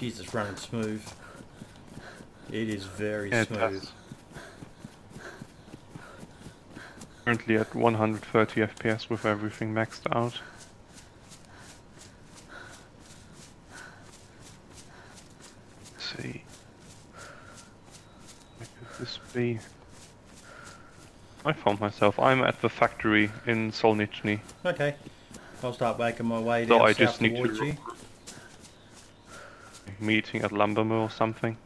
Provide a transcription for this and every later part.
Jesus, running smooth. It is very Yeah, it smooth. does. Currently at 130 FPS with everything maxed out. Let's see. Where could this be? I found myself. I'm at the factory in Solnichny. Okay. I'll start making my way down So I just need towards to- you. Meeting at Lumbermill or something.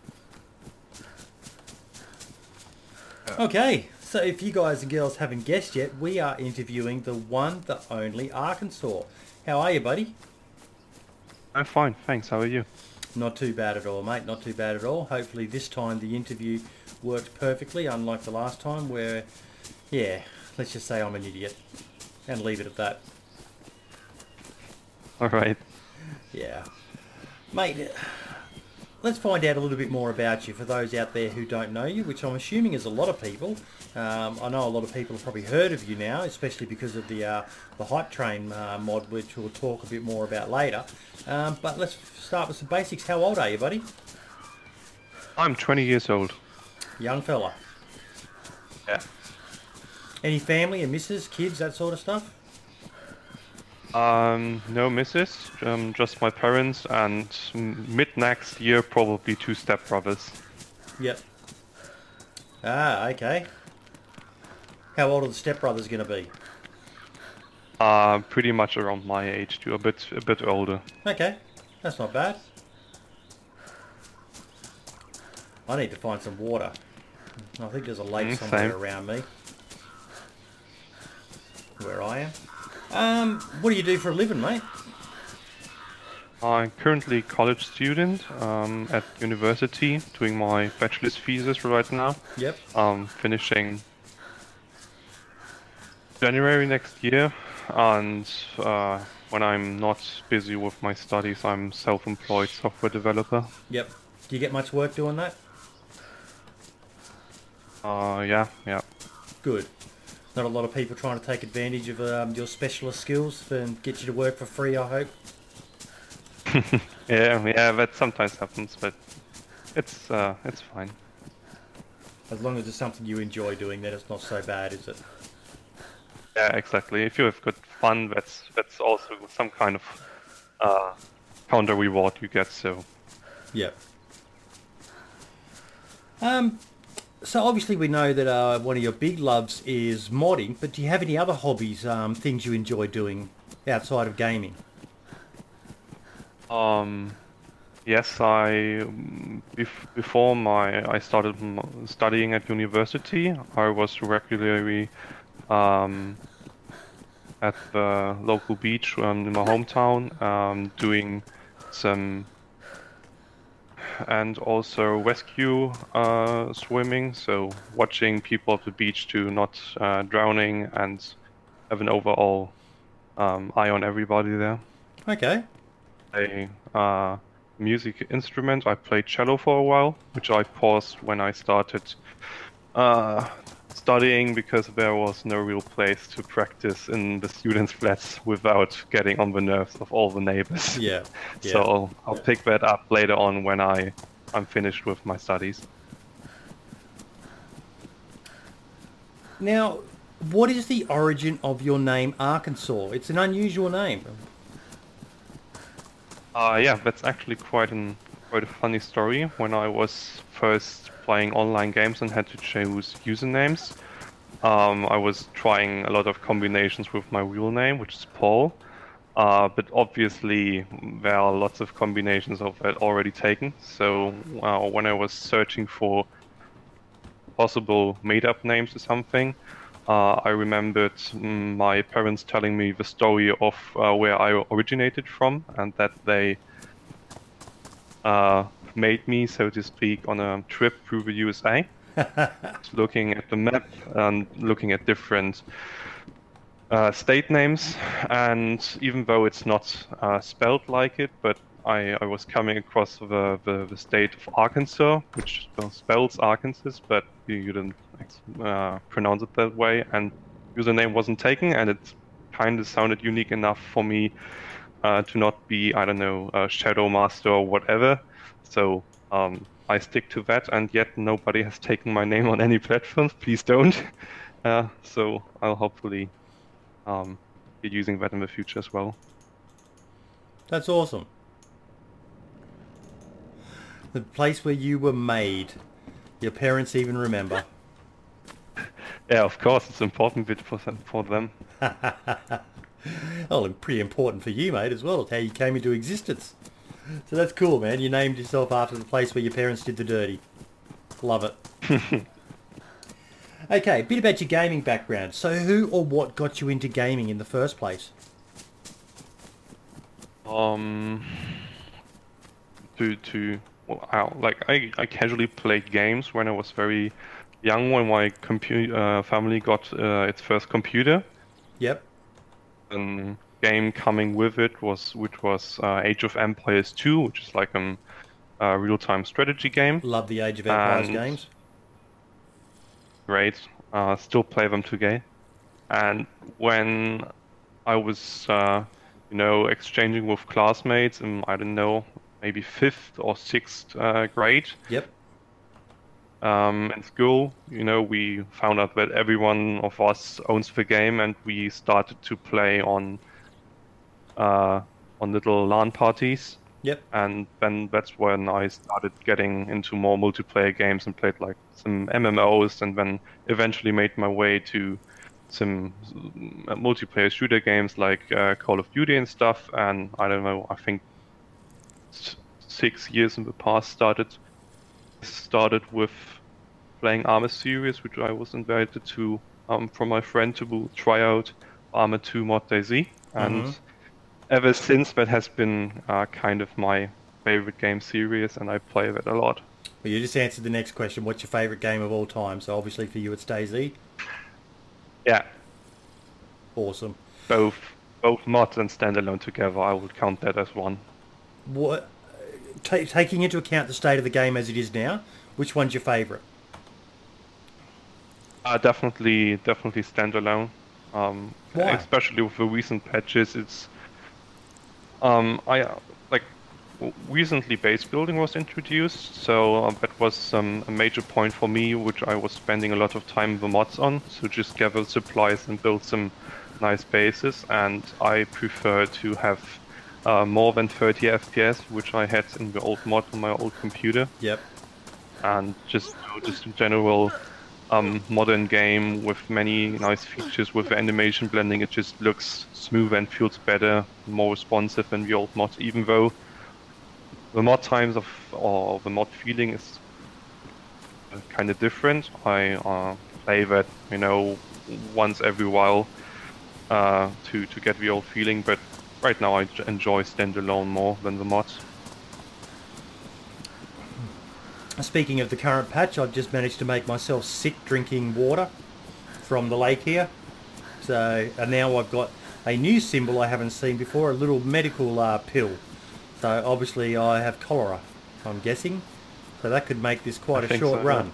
Okay, so if you guys and girls haven't guessed yet, we are interviewing the one, the only Arkansas. How are you, buddy? I'm fine, thanks. How are you? Not too bad at all, mate. Not too bad at all. Hopefully, this time the interview worked perfectly, unlike the last time where, yeah, let's just say I'm an idiot and leave it at that. Alright. Yeah. Mate, let's find out a little bit more about you for those out there who don't know you, which I'm assuming is a lot of people. Um, I know a lot of people have probably heard of you now, especially because of the uh, the hype train uh, mod, which we'll talk a bit more about later. Um, but let's start with some basics. How old are you, buddy? I'm 20 years old. Young fella. Yeah. Any family and missus, kids, that sort of stuff? Um, no missus, um, just my parents, and mid next year probably two stepbrothers. Yep. Ah, okay. How old are the stepbrothers going to be? Uh, pretty much around my age too, a bit a bit older. Okay, that's not bad. I need to find some water. I think there's a lake Mm, somewhere same. around me. Where I am. Um, what do you do for a living, mate? I'm currently a college student um, at university, doing my bachelor's thesis right now. Yep. Um, finishing January next year, and uh, when I'm not busy with my studies, I'm self-employed software developer. Yep. Do you get much work doing that? Uh, yeah, yeah. Good. Not a lot of people trying to take advantage of um, your specialist skills and get you to work for free, I hope. Yeah, yeah, that sometimes happens, but it's uh, it's fine. As long as it's something you enjoy doing, then it's not so bad, is it? Yeah, exactly. If you have good fun, that's that's also some kind of uh, counter reward you get. So Yep. Um, so obviously we know that uh, one of your big loves is modding, but do you have any other hobbies, um, things you enjoy doing outside of gaming? um, yes, I bef- before my I started studying at university, I was regularly um, at the local beach um, in my hometown um, doing some and also rescue uh, swimming, so watching people at the beach to not uh, drowning and have an overall um, eye on everybody there. Okay. A uh, music instrument, I played cello for a while, which I paused when I started uh, studying because there was no real place to practice in the students' flats without getting on the nerves of all the neighbors. Yeah. yeah. So I'll, I'll pick that up later on when I I'm finished with my studies. Now, what is the origin of your name Arkansas? It's an unusual name. Uh, yeah, that's actually quite an quite a funny story. When I was first playing online games and had to choose usernames, um, I was trying a lot of combinations with my real name, which is Paul. Uh, but obviously, there are lots of combinations of that already taken. So uh, when I was searching for possible made-up names or something, uh, I remembered mm, my parents telling me the story of uh, where I originated from, and that they uh, made me, so to speak, on a trip through the USA, looking at the map and looking at different uh, state names. And even though it's not uh, spelled like it, but I, I was coming across the, the, the state of Arkansas, which spells Arkansas, but you, you didn't uh, pronounce it that way, and username wasn't taken, and it kind of sounded unique enough for me uh, to not be, I don't know, a Shadow Master or whatever. So um, I stick to that, and yet nobody has taken my name on any platforms. Please don't. Uh, so I'll hopefully um, be using that in the future as well. That's awesome. The place where you were made. Your parents even remember. Yeah, of course, it's important bit for them. For them. well, and pretty important for you, mate, as well. It's how you came into existence. So that's cool, man. You named yourself after the place where your parents did the dirty. Love it. okay, a bit about your gaming background. So who or what got you into gaming in the first place? Um, to to well, like I, I casually played games when I was very young when my computer uh, family got uh, its first computer. Yep. And game coming with it was which was uh, Age of Empires 2, which is like um, a real-time strategy game. Love the Age of Empires And- games. Great. Uh, still play them today. And when I was, uh, you know, exchanging with classmates in I don't know, maybe fifth or sixth uh, grade, Yep. um, in school, you know, we found out that everyone of us owns the game, and we started to play on uh, on little LAN parties. Yep. And then that's when I started getting into more multiplayer games and played like some MMOs, and then eventually made my way to some multiplayer shooter games like uh, Call of Duty and stuff. And I don't know, I think six years in the past started started with playing Arma Series, which I was invited to um, from my friend to try out Arma 2 Mod DayZ. And Mhm. Ever since, that has been uh, kind of my favorite game series, and I play that a lot. Well, you just answered the next question. What's your favourite game of all time? So obviously for you it's DayZ. Yeah, Awesome. both both mods and standalone together, I would count that as one. What, ta taking into account the state of the game as it is now, which one's your favourite? Uh, definitely, definitely standalone. Um, Why? Especially with the recent patches, it's um, I uh, like recently base building was introduced, so uh, that was um, a major point for me, which I was spending a lot of time the mods on. So just gather supplies and build some nice bases, and I prefer to have uh, more than 30 FPS, which I had in the old mod on my old computer Yep. and just you know, just a general um, modern game with many nice features with animation blending. It just looks smooth and feels better, more responsive than the old mod. Even though the mod times of or the mod feeling is kind of different. I uh, play that you know once every while uh, to to get the old feeling, but right now I enjoy standalone more than the mods. Speaking of the current patch, I've just managed to make myself sick drinking water from the lake here. So, and now I've got a new symbol I haven't seen before, a little medical uh, pill. So obviously I have cholera, I'm guessing. So that could make this quite I a short so, yeah. run.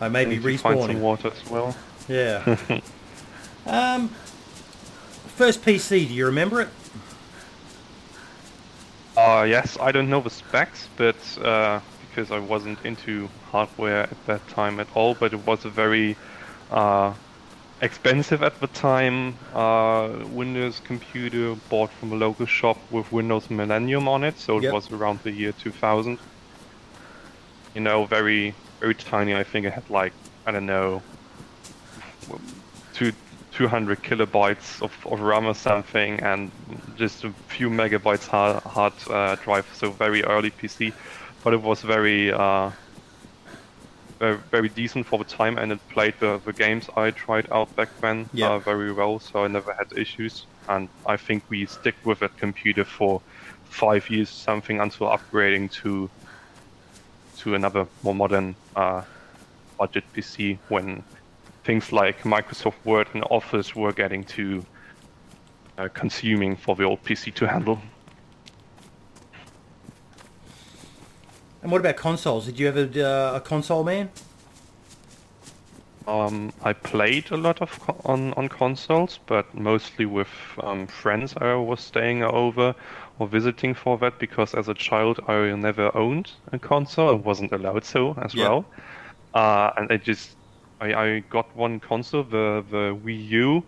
I may be to find some respawning. water as well. Yeah. um, first PC, do you remember it? Uh, yes, I don't know the specs, but uh, because I wasn't into hardware at that time at all, but it was a very uh, expensive at the time uh, Windows computer bought from a local shop with Windows Millennium on it, so it Yep. was around the year 2000. You know, very very tiny. I think it had like I don't know, 200 kilobytes of, of RAM or something, and just a few megabytes hard, hard uh, drive. So very early PC, but it was very uh, very, very decent for the time, and it played the, the games I tried out back then Yeah. uh, very well. So I never had issues, and I think we stick with that computer for five years something until upgrading to to another more modern uh, budget PC when things like Microsoft Word and Office were getting too uh, consuming for the old PC to handle. And what about consoles? Did you ever uh, a console man? Um, I played a lot of co- on on consoles, but mostly with um, friends I was staying over or visiting for that because as a child I never owned a console. I wasn't allowed so as Yeah. well, uh, and I just I, I got one console, the the Wii U,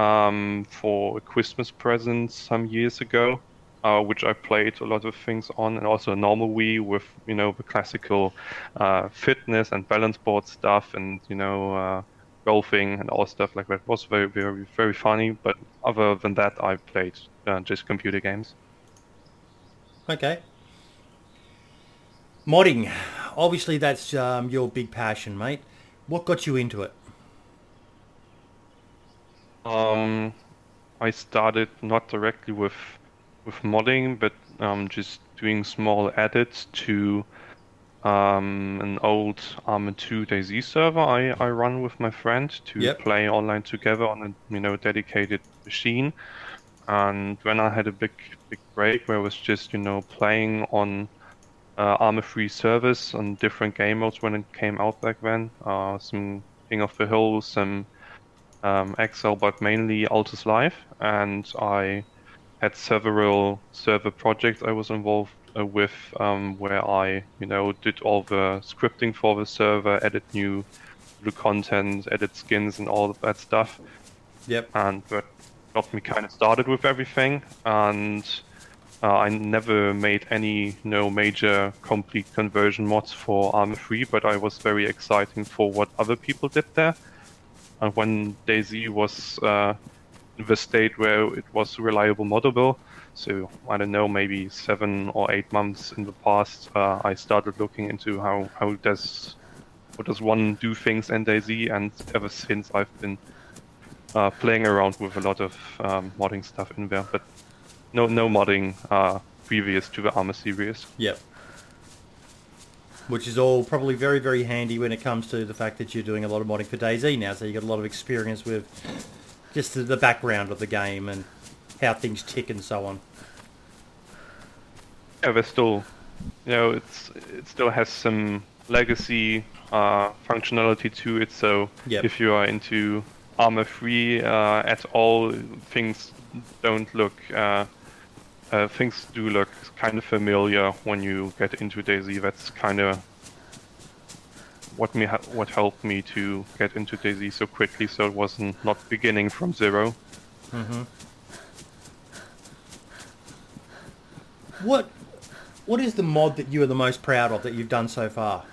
um, for a Christmas present some years ago, uh, which I played a lot of things on, and also a normal Wii with you know the classical uh, fitness and balance board stuff, and you know uh, golfing and all stuff like that. It was very very very funny, but other than that, I played uh, just computer games. Okay. Modding. Obviously, that's um, your big passion, mate. What got you into it? Um, I started not directly with with modding, but um, just doing small edits to um, an old Arma 2 DayZ server I, I run with my friend to Yep. play online together on a you know dedicated machine. And when I had a big big break where I was just you know playing on uh, 3 servers on different game modes when it came out back then, uh, some King of the Hill, some um, Exile, but mainly Altis Life, and I had several server projects I was involved uh, with, um, where I, you know, did all the scripting for the server, edit new, new content, edit skins, and all of that stuff, Yep. and that got me kind of started with everything. And uh, I never made any, no major complete conversion mods for Arma 3, but I was very exciting for what other people did there. And when DayZ was uh, in the state where it was reliable moddable, so I don't know, maybe seven or eight months in the past, uh, I started looking into how how does what does one do things in DayZ, and ever since I've been uh, playing around with a lot of um, modding stuff in there, but no no modding uh, previous to the Arma series. Yep. Which is all probably very, very handy when it comes to the fact that you're doing a lot of modding for DayZ now, so you've got a lot of experience with just the, the background of the game and how things tick and so on. Yeah, there's still, you know, it's it still has some legacy uh, functionality to it. So Yep. if you are into Arma 3 uh, at all, things don't look. Uh, uh, things do look kind of familiar when you get into DayZ. That's kind of what me ha- what helped me to get into DayZ so quickly. So it wasn't not beginning from zero. What What is the mod that you are the most proud of that you've done so far?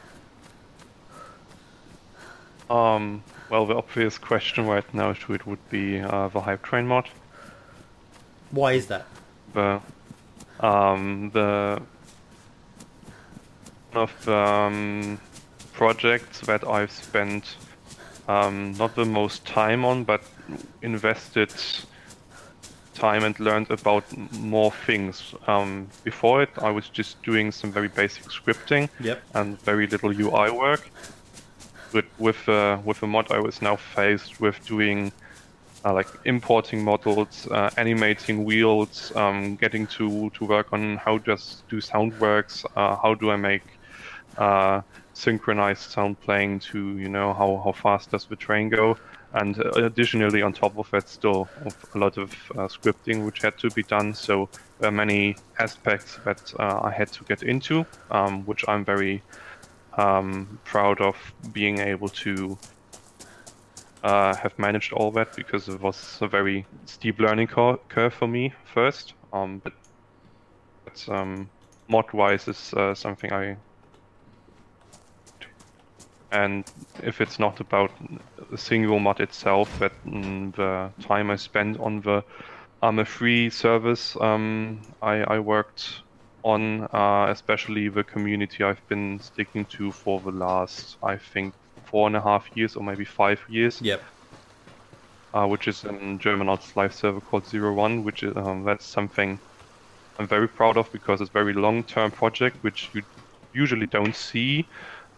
Um, well, the obvious question right now to it would be uh, the hype train mod. Why is that? The um, the one of the um, projects that I've spent um, not the most time on, but invested time and learned about more things. Um, before it, I was just doing some very basic scripting Yep. and very little UI work. But with uh, with a mod, I was now faced with doing uh, like importing models, uh, animating wheels, um, getting to to work on how does do sound works, uh, how do I make uh, synchronized sound playing to you know how how fast does the train go, and uh, additionally on top of that still a lot of uh, scripting which had to be done. So many aspects that I had to get into, um, which I'm very um, proud of being able to uh, have managed all that because it was a very steep learning cur- curve for me first. Um, but but um, mod-wise is uh, something I. And if it's not about the single mod itself, but mm, the time I spent on the Arma free service um, I, I worked on, uh, especially the community I've been sticking to for the last, I think, four and a half years or maybe five years Yep. uh, which is a German Altis Life server called Zero One, which is um, that's something I'm very proud of because it's a very long-term project, which you usually don't see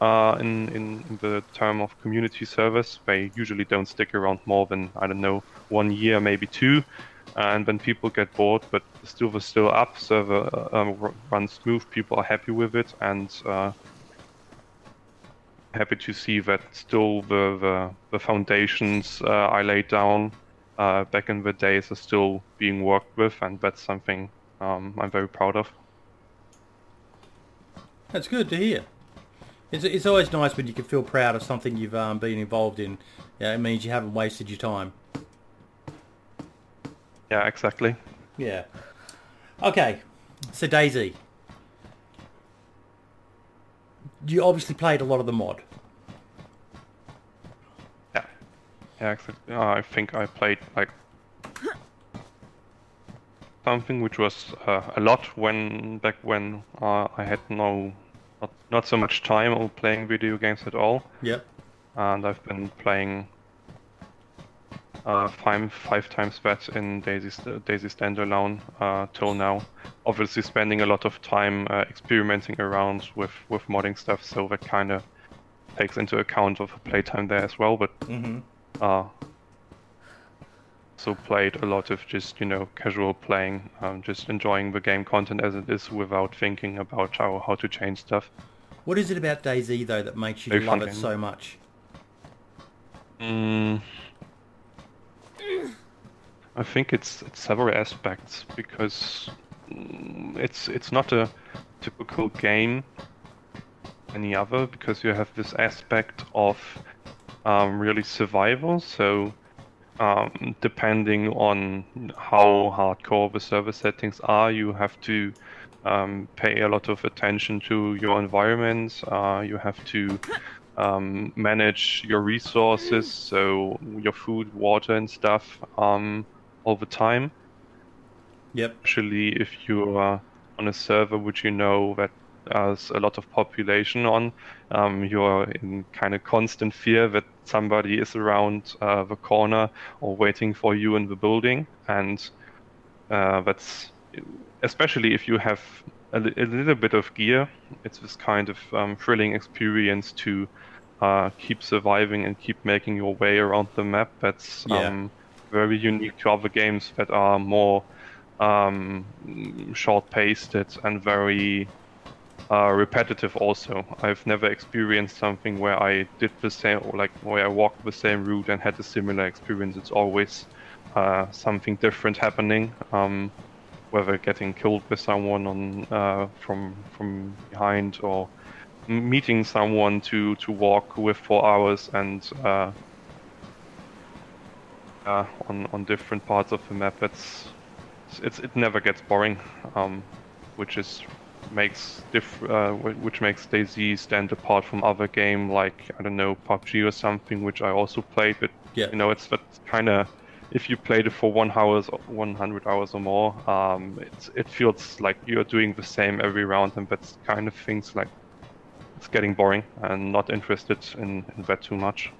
uh, in, in in the term of community service. They usually don't stick around more than I don't know one year, maybe two. And then people get bored, but the server is still up, server uh, um, runs smooth, people are happy with it, and uh, happy to see that still the the, the foundations uh, I laid down uh, back in the days are still being worked with, and that's something um, I'm very proud of. That's good to hear. It's, it's always nice when you can feel proud of something you've um, been involved in. Yeah, it means you haven't wasted your time. Yeah, exactly. Yeah. Okay, so DayZ. You obviously played a lot of the mod. Yeah. Yeah, exactly. Uh, I think I played like something which was uh, a lot when back when uh, I had no not, not so much time playing video games at all. Yep. And I've been playing uh, five five times that in DayZ DayZ standalone uh, till now. Obviously, spending a lot of time uh, experimenting around with with modding stuff, so that kind of takes into account of playtime there as well. But Mm-hmm. uh, so played a lot of just you know casual playing, um, just enjoying the game content as it is without thinking about how how to change stuff. What is it about DayZ though that makes you Very love it game. so much? Mm, I think it's, it's several aspects because mm, it's it's not a typical game any other because you have this aspect of um, really survival. So um, depending on how hardcore the server settings are, you have to um, pay a lot of attention to your environment. Uh, you have to um, manage your resources, so your food, water, and stuff um, all the time. Yep. Especially if you are on a server which you know that there's a lot of population on, um, you're in kind of constant fear that somebody is around uh, the corner or waiting for you in the building, and uh, that's especially if you have a, a little bit of gear. It's this kind of um, thrilling experience to uh, keep surviving and keep making your way around the map. That's Yeah. um, very unique to other games that are more um, short-paced and very uh, repetitive. Also, I've never experienced something where I did the same, or like where I walked the same route and had a similar experience. It's always uh, something different happening. Um, whether getting killed by someone on uh, from from behind or meeting someone to to walk with for hours and uh, uh, on on different parts of the map. It's it's it never gets boring, um, which is makes diff uh, which makes DayZ stand apart from other game like I don't know PUBG or something, which I also play. But Yeah. you know, it's that kind of if you played it for one hours, 100 hours or more, um, it feels like you're doing the same every round, and that's kind of things like it's getting boring and not interested in, in that too much.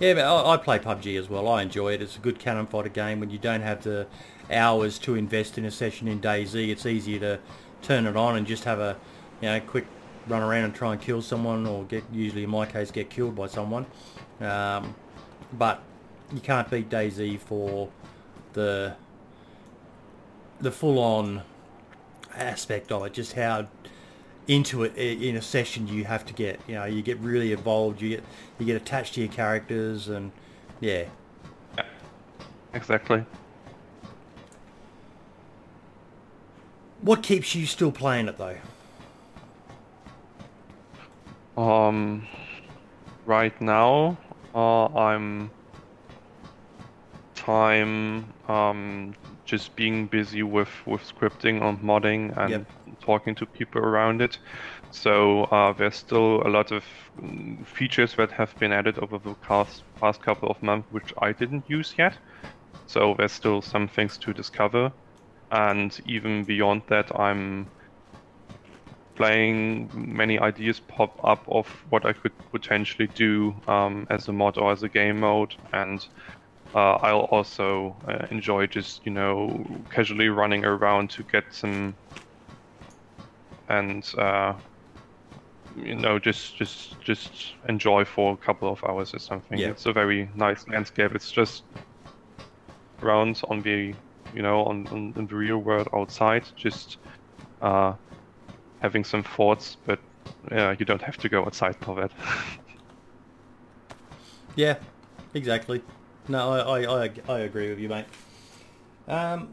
Yeah, but I, I play PUBG as well. I enjoy it. It's a good cannon fodder game when you don't have the hours to invest in a session in DayZ. It's easier to turn it on and just have a you know quick run around and try and kill someone, or get usually in my case get killed by someone. Um, but you can't beat DayZ for the the full on aspect of it. Just how into it in a session you have to get. You know, you get really involved. You get you get attached to your characters, and yeah, Exactly. what keeps you still playing it though? Um, right now, uh, I'm time um, just being busy with with scripting and modding and Yep. talking to people around it. So uh, there's still a lot of mm, features that have been added over the past past couple of months which I didn't use yet. So there's still some things to discover, and even beyond that, I'm playing many ideas pop up of what I could potentially do um, as a mod or as a game mode, and uh, I'll also uh, enjoy just you know casually running around to get some and uh, you know just just just enjoy for a couple of hours or something. Yeah. It's a very nice landscape. It's just around on the you know on, on in the real world outside just uh, having some thoughts, but yeah, you don't have to go outside for that. Yeah, exactly. No, I, I, I, I agree with you, mate. Um,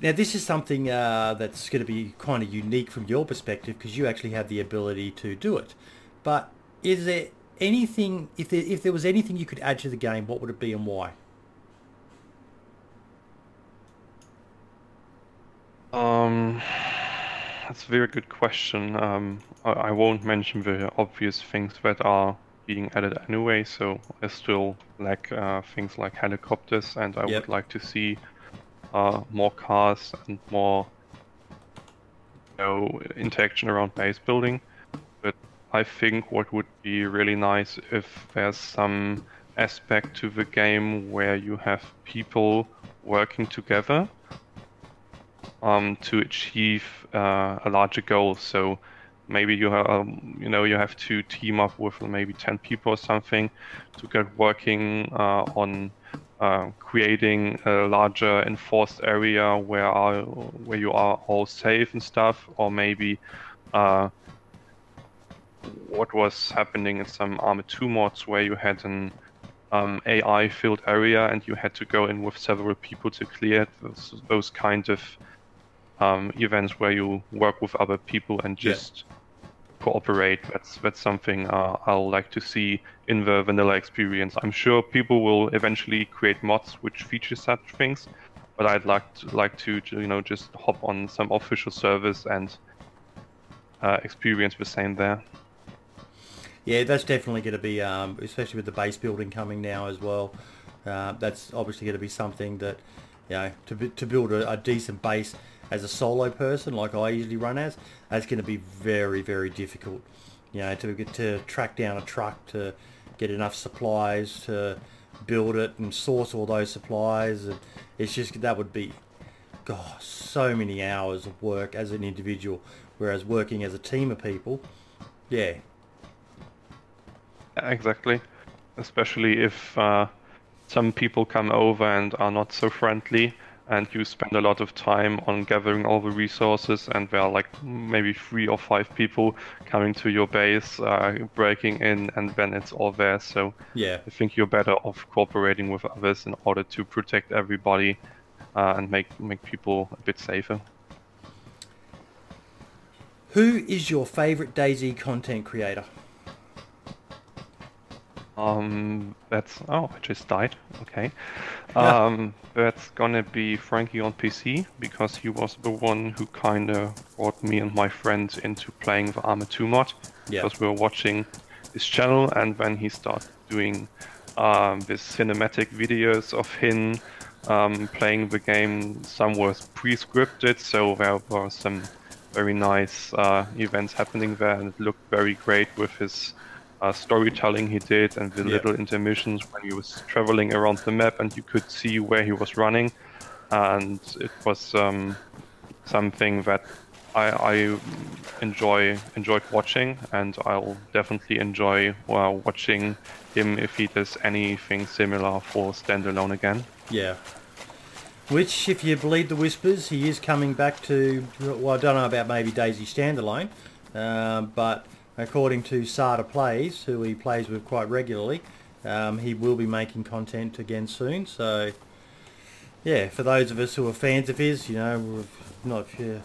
now, this is something uh, that's going to be kind of unique from your perspective because you actually have the ability to do it. But is there anything, if there, if there was anything you could add to the game, what would it be and why? Um, that's a very good question. Um, I, I won't mention the obvious things that are being added anyway, so I still lack uh, things like helicopters, and I Yep. would like to see uh, more cars and more you know, interaction around base building. But I think what would be really nice if there's some aspect to the game where you have people working together um, to achieve uh, a larger goal. So maybe you have, um, you know, you have to team up with maybe ten people or something to get working uh, on uh, creating a larger enforced area where are where you are all safe and stuff, or maybe. Uh, what was happening in some Arma 2 mods where you had an um, AI filled area and you had to go in with several people to clear those, those kind of um, events where you work with other people and Yeah. Cooperate. That's that's something uh, I'll like to see in the vanilla experience. I'm sure people will eventually create mods which feature such things, but I'd like to, like to, you know just hop on some official service and uh, experience the same there. Yeah, that's definitely going to be, um, especially with the base building coming now as well. Uh, that's obviously going to be something that, you know, to, to build a, a decent base as a solo person, like I usually run as, that's going to be very, very difficult. You know, to get to track down a truck to get enough supplies to build it and source all those supplies, and it's just that would be, gosh, so many hours of work as an individual. Whereas working as a team of people, yeah, Exactly. Especially if uh, some people come over and are not so friendly, and you spend a lot of time on gathering all the resources, and there are like maybe three or five people coming to your base, uh, breaking in, and then it's all there. So yeah. I think you're better off cooperating with others in order to protect everybody uh, and make make people a bit safer. Who is your favorite DayZ content creator? Um, that's oh, I just died. Okay. Yeah. Um, that's gonna be Frankie on PC because he was the one who kind of brought me and my friends into playing the Arma 2 mod. Yeah. Because we were watching his channel, and when he started doing um, these cinematic videos of him um, playing the game, some was pre-scripted, so there were some very nice uh, events happening there, and it looked very great with his uh, storytelling he did and the Yeah. little intermissions when he was traveling around the map and you could see where he was running and it was um, something that I, I enjoy enjoyed watching and I'll definitely enjoy uh, watching him if he does anything similar for standalone again. Yeah. Which, if you believe the whispers, he is coming back to. Well, I don't know about maybe DayZ standalone, um, but according to Sada Plays, who he plays with quite regularly, um, he will be making content again soon. So, yeah, for those of us who are fans of his, you know, we've not. Yeah,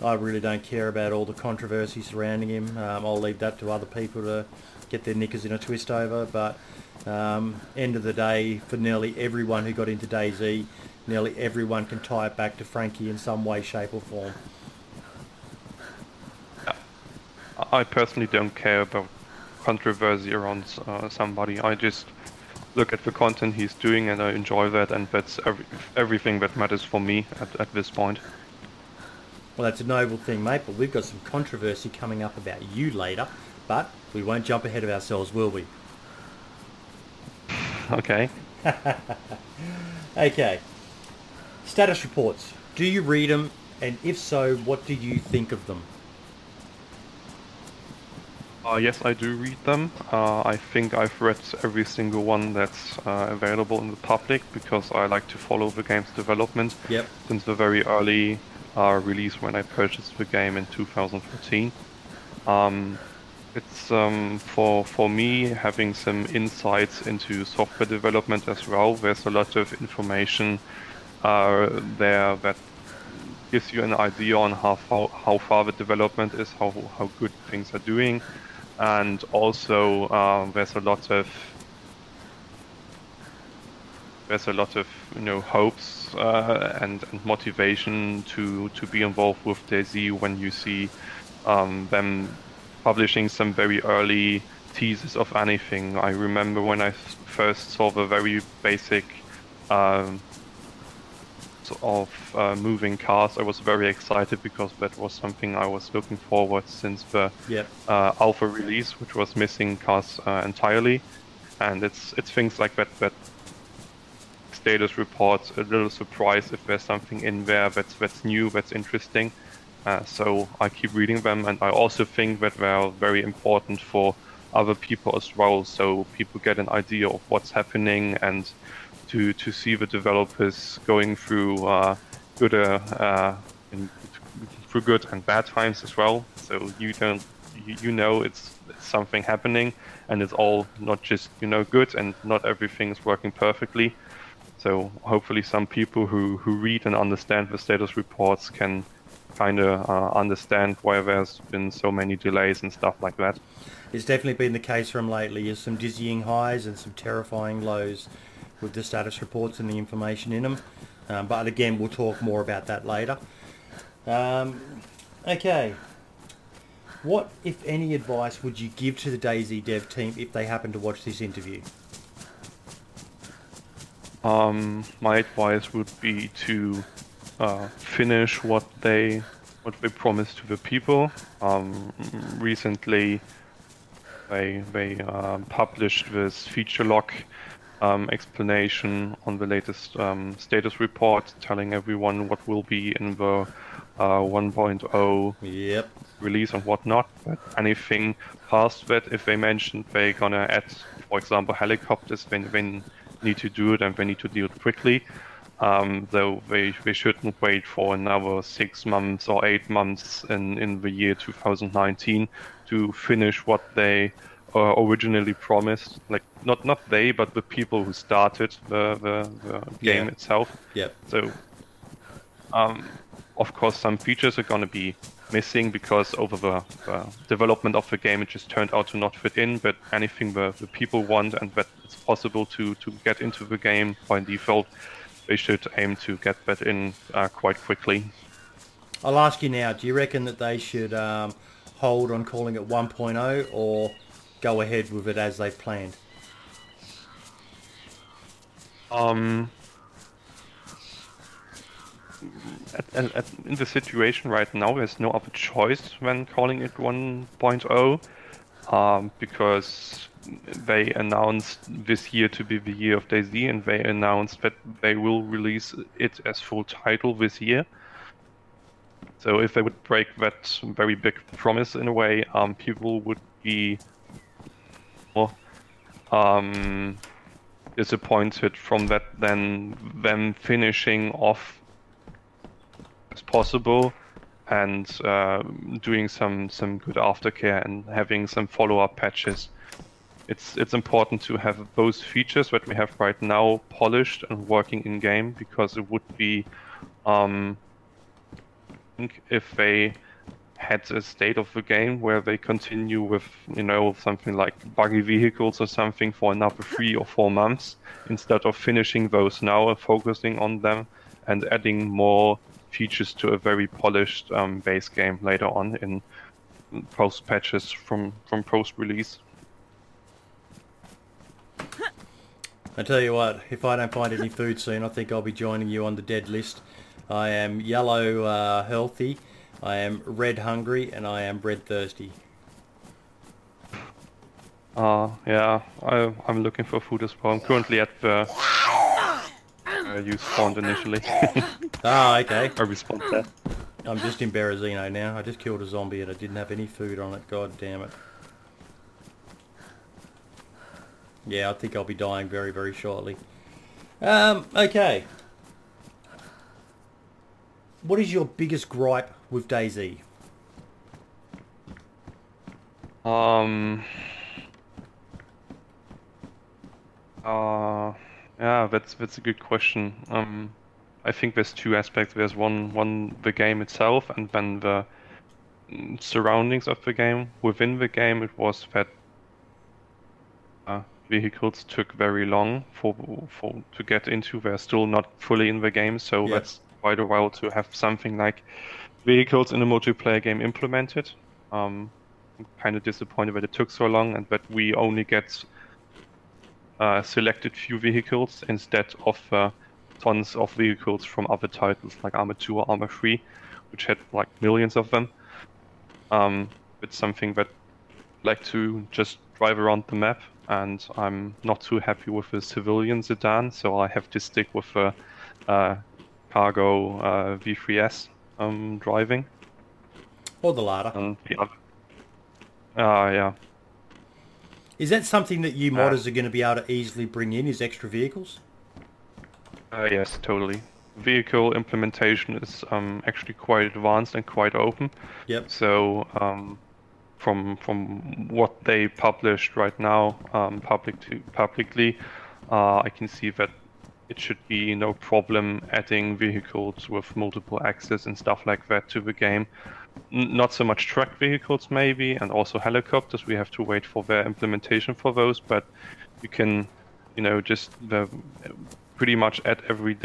I really don't care about all the controversy surrounding him. Um, I'll leave that to other people to get their knickers in a twist over. But um, end of the day, for nearly everyone who got into DayZ, nearly everyone can tie it back to Frankie in some way, shape, or form. I personally don't care about controversy around uh, somebody. I just look at the content he's doing and I enjoy that, and that's every, everything that matters for me at, at this point. Well, that's a noble thing, mate. But we've got some controversy coming up about you later. But we won't jump ahead of ourselves, will we? Okay. Okay. Status reports. Do you read them? And if so, what do you think of them? Uh, yes, I do read them. Uh, I think I've read every single one that's uh, available in the public because I like to follow the game's development Yep. since the very early uh, release when I purchased the game in 2014. Um, it's um, for for me having some insights into software development as well. There's a lot of information uh, there that gives you an idea on how far, how far the development is, how how good things are doing, and also uh, there's a lot of there's a lot of you know hopes uh, and, and motivation to to be involved with DayZ when you see um, them publishing some very early teasers of anything. I remember when I first saw the very basic um, of uh, moving cars, I was very excited because that was something I was looking forward since the Yep. uh, alpha release, which was missing cars uh, entirely. And it's it's things like that that status reports a little surprise if there's something in there that's that's new, that's interesting. Uh, so I keep reading them, and I also think that they're very important for other people as well, so people get an idea of what's happening and to to see the developers going through uh, good uh, uh, in, through good and bad times as well. So you don't you, know it's, something happening, and it's all not just you know good, and not everything is working perfectly. So hopefully, some people who, who read and understand the status reports can kind of uh, understand why there's been so many delays and stuff like that. It's definitely been the case from lately. There's some dizzying highs and some terrifying lows with the status reports and the information in them. Um, but again, we'll talk more about that later. Um, okay. What, if any, advice would you give to the DayZ dev team if they happen to watch this interview? Um, my advice would be to uh, finish what they what they promised to the people. Um, recently, they they uh, published this feature log um, explanation on the latest um, status report, telling everyone what will be in the uh, 1.0 Yep. release and whatnot. But anything past that, if they mentioned they're gonna add, for example, helicopters, then they need to do it and they need to do it quickly. Um, though they, they shouldn't wait for another six months or eight months in, in the year 2019 to finish what they uh, originally promised. Like not not they, but the people who started the the, the game Yeah. itself. Yep. So, um, of course, some features are going to be missing because over the, the development of the game, it just turned out to not fit in. But anything the, the people want and that it's possible to, to get into the game by default, they should aim to get that in uh, quite quickly. I'll ask you now, do you reckon that they should um, hold on calling it 1.0 or go ahead with it as they've planned? Um, at, at, at, in the situation right now, there's no other choice when calling it 1.0, um, because they announced this year to be the year of DayZ, and they announced that they will release it as full title this year. So if they would break that very big promise in a way, um, people would be um, disappointed from that than them finishing off as possible and uh, doing some some good aftercare and having some follow-up patches. It's it's important to have those features that we have right now polished and working in game because it would be um, if they had a state of the game where they continue with, you know, something like buggy vehicles or something for another three or four months, instead of finishing those now and focusing on them and adding more features to a very polished um, base game later on in post patches from, from post release. I tell you what, if I don't find any food soon, I think I'll be joining you on the dead list. I am yellow uh, healthy, I am red hungry, and I am bread thirsty. Uh, yeah, I, I'm looking for food as well. I'm currently at the where you spawned initially. Ah, okay. or we spawned there. I'm just in Berezino now. I just killed a zombie and I didn't have any food on it. God damn it. Yeah, I think I'll be dying very, very shortly. Um, okay. What is your biggest gripe with DayZ? Um. Uh, yeah, that's that's a good question. Um, I think there's two aspects. There's one one the game itself, and then the mm, surroundings of the game. Within the game, it was that uh, vehicles took very long for for to get into. They're still not fully in the game, so Yeah. that's quite a while to have something like vehicles in a multiplayer game implemented. Um, I'm kind of disappointed that it took so long and that we only get uh, selected few vehicles instead of uh, tons of vehicles from other titles like Arma 2 or Arma 3, which had like millions of them. Um, it's something that I like to just drive around the map, and I'm not too happy with the civilian sedan, so I have to stick with the uh, cargo uh, V3S um, driving. Or the Lada. And the other, uh, yeah, Is that something that you modders are going to be able to easily bring in? Is extra vehicles? Uh, yes, totally. Vehicle implementation is um, actually quite advanced and quite open. Yep. So um, from from what they published right now um, public to, publicly, uh, I can see that it should be no problem adding vehicles with multiple access and stuff like that to the game. N- not so much truck vehicles maybe, and also helicopters. We have to wait for their implementation for those, but you can, you know, just the pretty much at every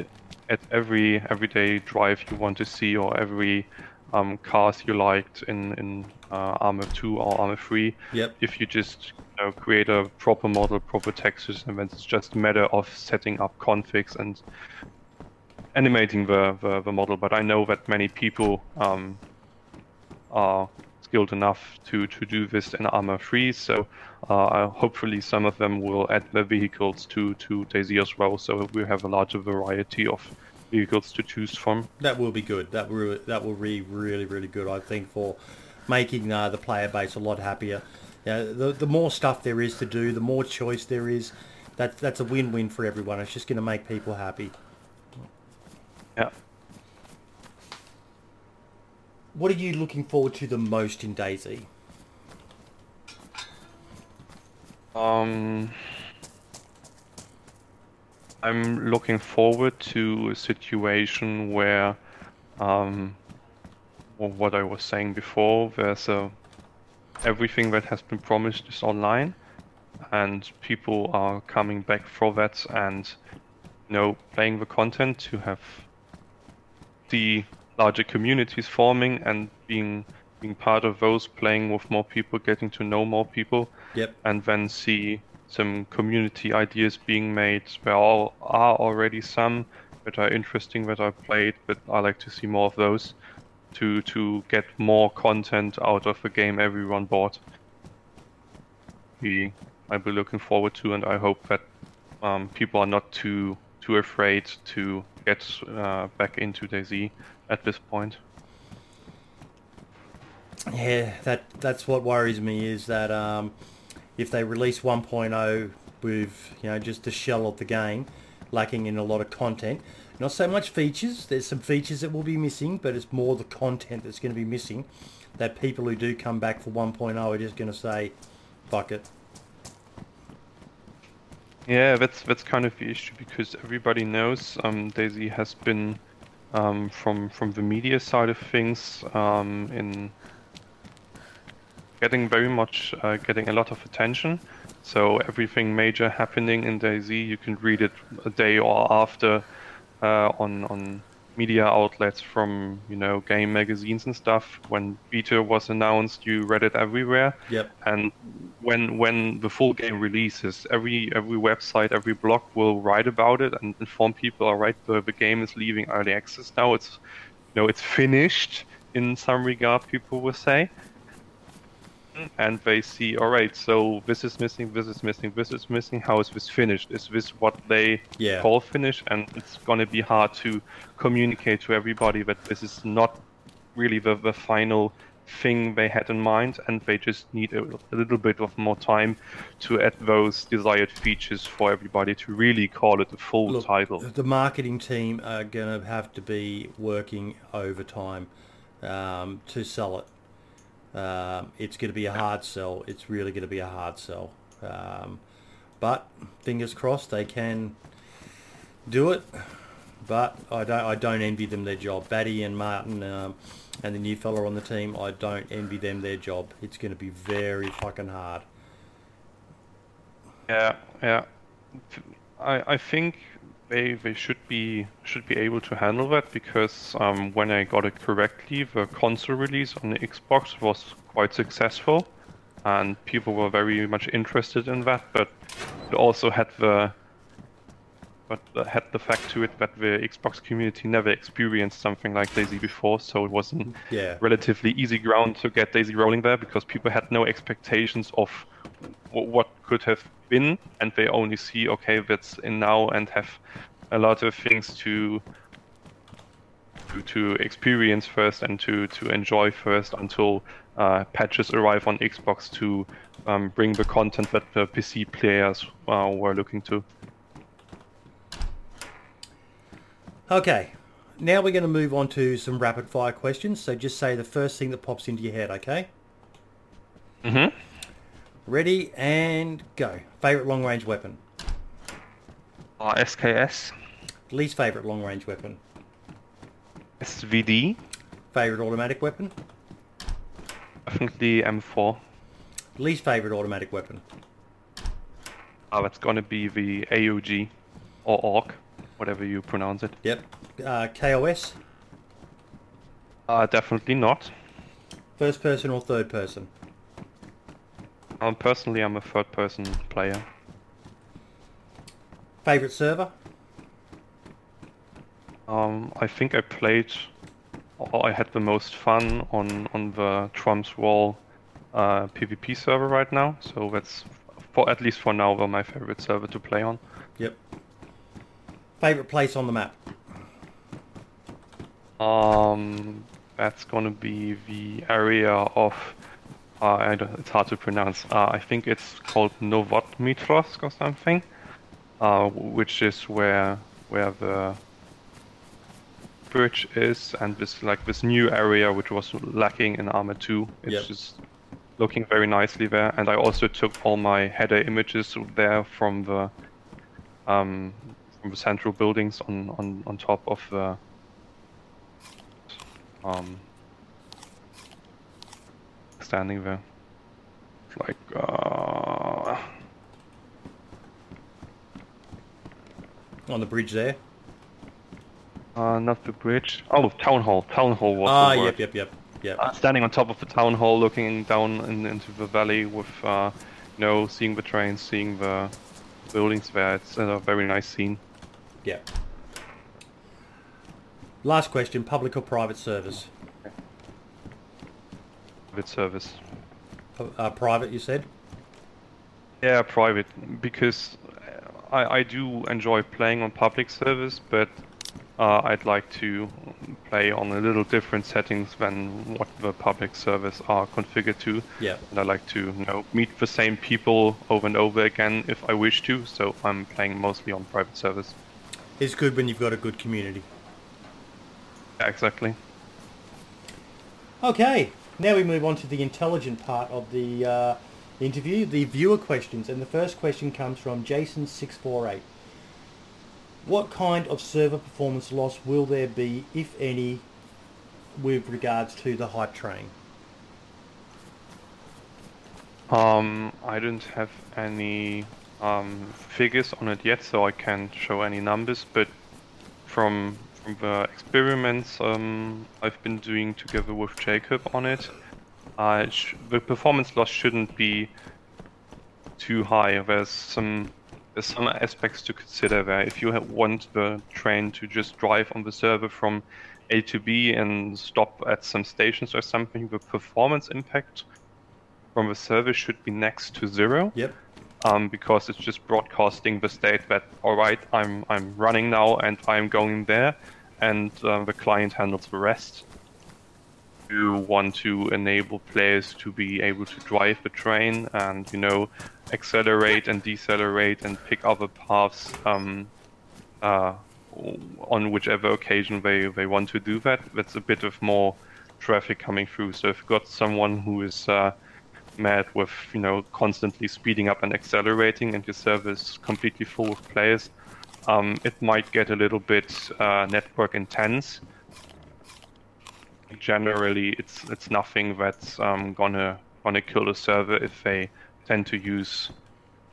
at every everyday drive you want to see or every um, cars you liked in in uh, Arma 2 or Arma 3. Yep. If you just you know, create a proper model, proper textures, and then it's just a matter of setting up configs and animating the, the, the model. But I know that many people um, are skilled enough to, to do this in Arma 3, so uh, hopefully some of them will add their vehicles to, to DayZ as well, so we have a larger variety of vehicles to choose from. That will be good. That will that will be really really good. I think for making uh, the player base a lot happier. Yeah, the the more stuff there is to do, the more choice there is. That that's a win win for everyone. It's just going to make people happy. Yeah. What are you looking forward to the most in DayZ? Um, I'm looking forward to a situation where, um, well, what I was saying before, there's a everything that has been promised is online, and people are coming back for that and, you know, playing the content to have the larger communities forming and being being part of those, playing with more people, getting to know more people Yep. and then see some community ideas being made. There are already some that are interesting that I played, but I like to see more of those to to get more content out of the game everyone bought. I'll be looking forward to, and I hope that um, people are not too too afraid to get uh, back into DayZ at this point. Yeah, that that's what worries me is that um, if they release 1.0 with you know just the shell of the game, lacking in a lot of content, not so much features. There's some features that will be missing, but it's more the content that's going to be missing. That people who do come back for 1.0 are just going to say, "Fuck it." Yeah, that's that's kind of the issue because everybody knows um, DayZ has been um, from from the media side of things um, in getting very much uh, getting a lot of attention. So everything major happening in DayZ, you can read it a day or after uh, on on media outlets from you know game magazines and stuff. When beta was announced, you read it everywhere Yep. and when when the full game releases every every website every blog will write about it and inform people all right the, the game is leaving early access now it's you know it's finished in some regard people will say and they see all right so this is missing this is missing this is missing how is this finished is this what they Yeah. call finish and it's going to be hard to communicate to everybody that this is not really the, the final thing they had in mind and they just need a, a little bit of more time to add those desired features for everybody to really call it a full Look, title the marketing team are going to have to be working overtime um, to sell it. Um, it's going to be a hard sell. It's really going to be a hard sell. Um, but fingers crossed they can do it. But I don't I don't envy them their job. Batty and Martin um, and the new fella on the team, I don't envy them their job. It's going to be very fucking hard. Yeah, yeah. I I think they they should be should be able to handle that because um, when I got it correctly, the console release on the Xbox was quite successful, and people were very much interested in that. But it also had the but had the fact to it that the Xbox community never experienced something like DayZ before, so it was a Yeah. relatively easy ground to get DayZ rolling there because people had no expectations of w- what could have been, and they only see okay that's in now and have a lot of things to to, to experience first and to, to enjoy first until uh, patches arrive on Xbox to um, bring the content that the PC players uh, were looking to. Okay, now we're going to move on to some rapid fire questions. So just say the first thing that pops into your head, okay? Mm-hmm. Ready and go. Favorite long range weapon. Uh, SKS, Least favorite long range weapon. SVD, Favorite automatic weapon. definitely M4. Least favorite automatic weapon. Uh, that's gonna be the AOG or AUG, whatever you pronounce it. Yep. Uh, KOS. Uh, definitely not. First person or third person. Um, personally, I'm a third-person player. Favorite server. Um, I think I played, or I had the most fun on on the Trump's Wall uh, PvP server right now. So that's, for at least for now, my favorite server to play on. Yep. Favorite place on the map. Um, that's gonna be the area of. Uh, I don't, it's hard to pronounce. Uh, I think it's called Novodmitrovsk or something, uh, which is where where the bridge is, and this like this new area which was lacking in Arma 2. It's Yep. just looking very nicely there. And I also took all my header images there from the um, from the central buildings on on on top of the um, standing there. Like, uh, On the bridge there. uh, not the bridge. Oh, town hall. Town hall was Ah, the yep, yep, yep, yep. Uh, standing on top of the town hall, looking down in, into the valley with, uh, you know, seeing the trains, seeing the buildings there. It's a very nice scene. Yep. Last question: public or private servers? With service. Uh, private, you said. Yeah, private, because I, I do enjoy playing on public service, but uh, I'd like to play on a little different settings than what the public servers are configured to. Yeah. And I like to, you know, meet the same people over and over again if I wish to. So I'm playing mostly on private service. It's good when you've got a good community. Yeah, exactly. Okay, now we move on to the intelligent part of the uh, interview, the viewer questions. And the first question comes from Jason648. What kind of server performance loss will there be, if any, with regards to the hype train? Um, I don't have any um, figures on it yet, so I can't show any numbers. But from from the experiments um, I've been doing together with Jacob on it, uh, sh- the performance loss shouldn't be too high. There's some there's some aspects to consider there. If you want the train to just drive on the server from A to B and stop at some stations or something, the performance impact from the server should be next to zero Yep. Um, because it's just broadcasting the state that all right, I'm I'm running now and I'm going there, and uh, the client handles the rest. You want to enable players to be able to drive the train and you know accelerate and decelerate and pick other paths um, uh, on whichever occasion they, they want to do that. That's a bit of more traffic coming through. So if you've got someone who is uh, mad with you know constantly speeding up and accelerating, and your server is completely full of players, um, it might get a little bit uh, network intense. Generally, it's it's nothing that's um, gonna gonna kill the server if they tend to use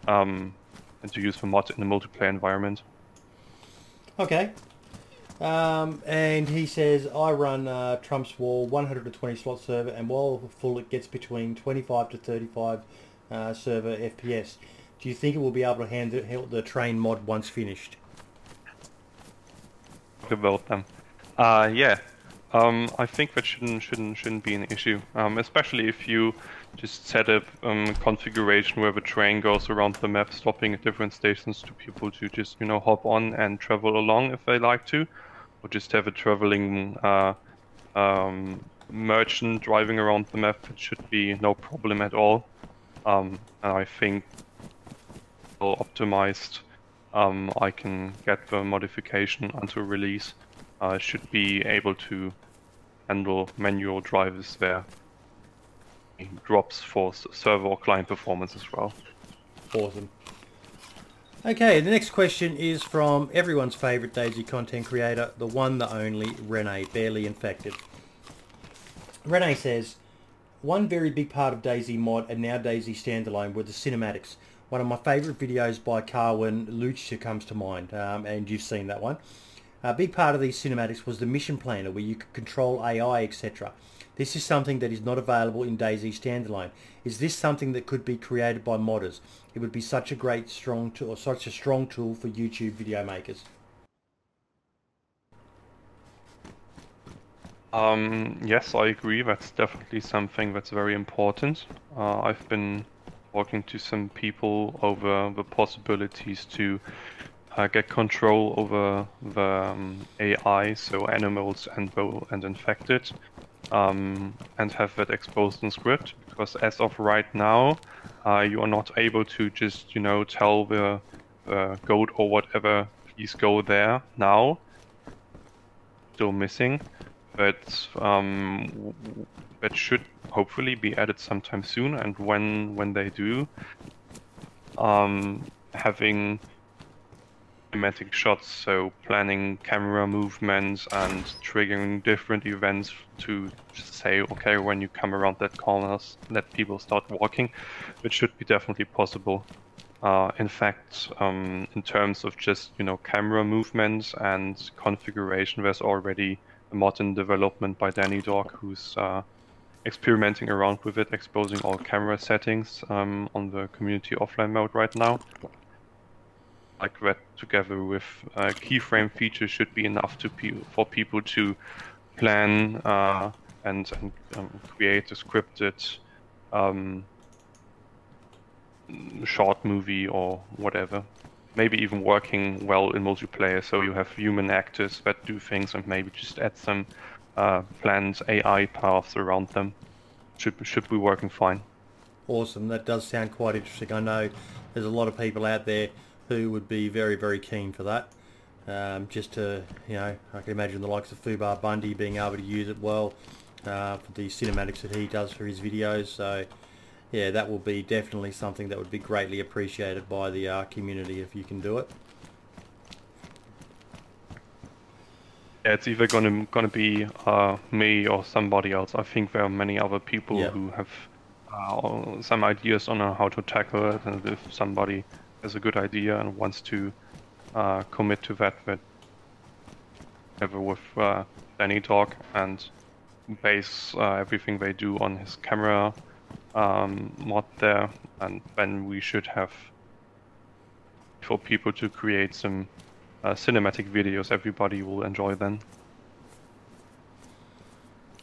um, tend to use the mod in a multiplayer environment. Okay. Um, and he says, I run uh, Trump's Wall 120 slot server, and while full, it gets between 25 to 35 uh, server FPS. Do you think it will be able to handle the train mod once finished? About them, uh, yeah. Um, I think that shouldn't shouldn't shouldn't be an issue, um, especially if you just set up um, configuration where the train goes around the map, stopping at different stations to people to just you know hop on and travel along if they like to, or just have a traveling uh, um, merchant driving around the map. It should be no problem at all, um, and I think well optimized. Um, I can get the modification until release. Uh, should be able to handle manual drivers there drops for server or client performance as well. Awesome. Okay, the next question is from everyone's favourite DayZ content creator, the one, the only, Rene, barely infected. Rene says, one very big part of DayZ Mod and now DayZ Standalone were the cinematics. One of my favourite videos by Carwin Lucha comes to mind, um, and you've seen that one. A big part of these cinematics was the mission planner where you could control AI, etc. This is something that is not available in DayZ standalone. Is this something that could be created by modders? It would be such a great strong tool, or such a strong tool for YouTube video makers. Um, yes, I agree. That's definitely something that's very important. Uh, I've been talking to some people over the possibilities to uh, get control over the um, AI, so animals and and infected, um, and have that exposed in script. Because as of right now, uh, you are not able to just you know tell the goat or whatever, please go there now. Still missing, but um, that should hopefully be added sometime soon. And when when they do, um, having thematic shots, so planning camera movements and triggering different events to say, okay, when you come around that corner, let people start walking, it should be definitely possible. Uh, in fact, um, in terms of just you know camera movements and configuration, there's already a mod in development by Danny Dog who's uh, experimenting around with it, exposing all camera settings um, on the community offline mode right now like that together with uh, keyframe features should be enough to pe for people to plan uh, and, and um, create a scripted um, short movie or whatever. Maybe even working well in multiplayer, so you have human actors that do things and maybe just add some uh, planned AI paths around them. Should should be working fine. Awesome. That does sound quite interesting. I know there's a lot of people out there who would be very, very keen for that. Um, just to, you know, I can imagine the likes of Fubar Bundy being able to use it well uh, for the cinematics that he does for his videos. So, yeah, that will be definitely something that would be greatly appreciated by the uh, community if you can do it. Yeah, it's either gonna gonna be uh, me or somebody else. I think there are many other people yeah. who have uh, some ideas on how to tackle it, and if somebody has a good idea and wants to uh, commit to that, that ever with uh, Danny Dog and base uh, everything they do on his camera um, mod there, and then we should have for people to create some uh, cinematic videos everybody will enjoy then.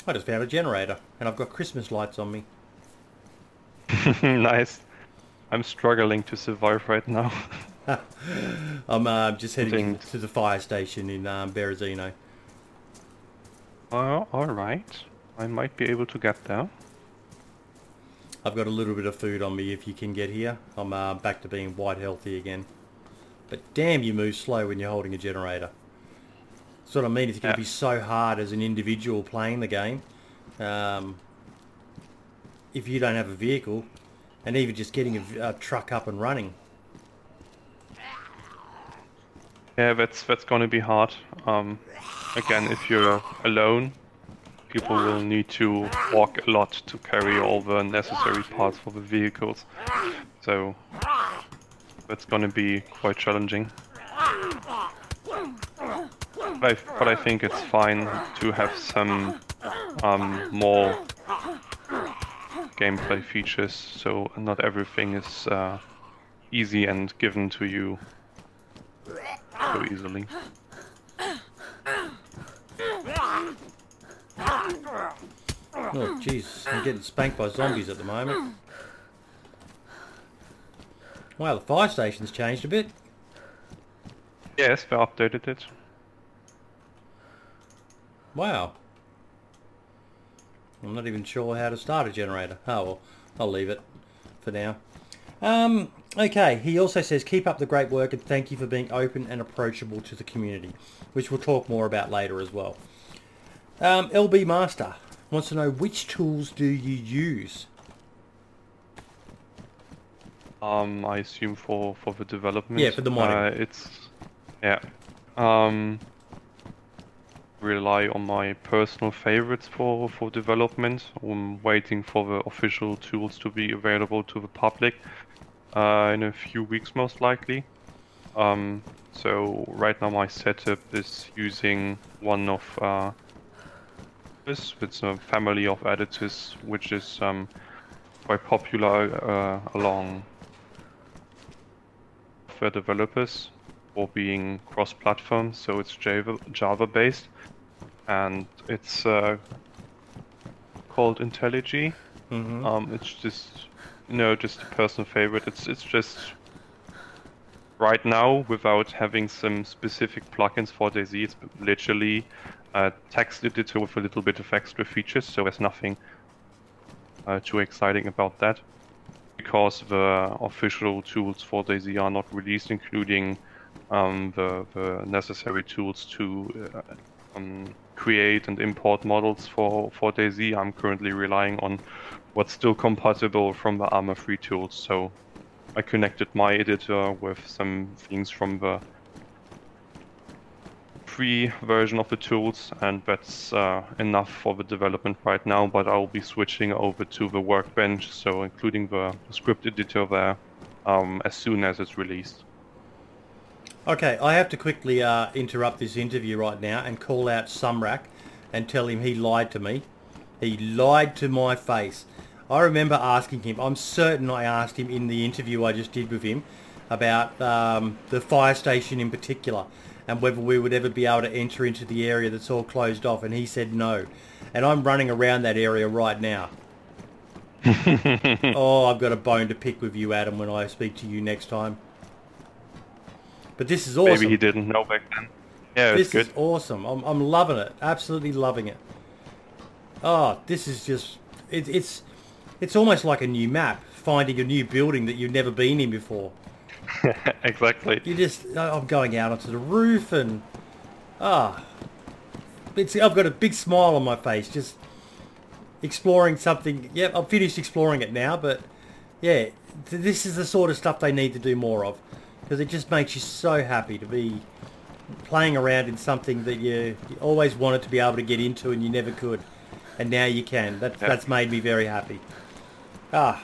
I just found a generator and I've got Christmas lights on me. nice. I'm struggling to survive right now. I'm uh, just heading to the fire station in um, Berezino. Oh, alright. I might be able to get there. I've got a little bit of food on me if you can get here. I'm uh, back to being white healthy again. But damn, you move slow when you're holding a generator. That's what I mean. It's going to yeah. be so hard as an individual playing the game um, if you don't have a vehicle, and even just getting a, a truck up and running. Yeah, that's that's going to be hard. Um, again, if you're alone, people will need to walk a lot to carry all the necessary parts for the vehicles. So that's going to be quite challenging. But I, but I think it's fine to have some um, more gameplay features, so not everything is uh, easy and given to you so easily. Oh, jeez, I'm getting spanked by zombies at the moment. Wow, the fire station's changed a bit. Yes, they updated it. Wow. I'm not even sure how to start a generator. Oh well, I'll leave it for now. Um, okay, he also says, keep up the great work and thank you for being open and approachable to the community, which we'll talk more about later as well. Um, LB Master wants to know which tools do you use? Um, I assume for for the development. Yeah, for the modding. Uh, it's yeah. Um, rely on my personal favorites for for development. I'm waiting for the official tools to be available to the public uh, in a few weeks, most likely. Um, so right now my setup is using one of uh, this. It's a family of editors, which is um, quite popular uh, along software developers for being cross-platform, so it's Java based, and it's uh, called IntelliJ. Mm-hmm. Um, it's just you know just a personal favorite. It's it's just right now without having some specific plugins for DayZ. It's literally a text editor with a little bit of extra features, so there's nothing uh, too exciting about that because the official tools for DayZ are not released, including um, the, the necessary tools to uh, um, create and import models for, for DayZ. I'm currently relying on what's still compatible from the Arma 3 tools. So I connected my editor with some things from the free version of the tools, and that's uh, enough for the development right now. But I'll be switching over to the workbench, so including the script editor there, um, as soon as it's released. Okay, I have to quickly uh, interrupt this interview right now and call out Sumrak and tell him he lied to me. He lied to my face. I remember asking him, I'm certain I asked him in the interview I just did with him about um, the fire station in particular and whether we would ever be able to enter into the area that's all closed off and he said no. And I'm running around that area right now. oh, I've got a bone to pick with you, Adam, when I speak to you next time. But this is awesome. Maybe he didn't know back then. Yeah, this it's good. is awesome. I'm, I'm loving it. Absolutely loving it. Oh, this is just it, it's it's almost like a new map, finding a new building that you've never been in before. exactly. You just I'm going out onto the roof and ah, it's I've got a big smile on my face just exploring something. Yep, I've finished exploring it now, but yeah, th- this is the sort of stuff they need to do more of because it just makes you so happy to be playing around in something that you, you always wanted to be able to get into and you never could, and now you can. That, Yeah. That's made me very happy. Ah,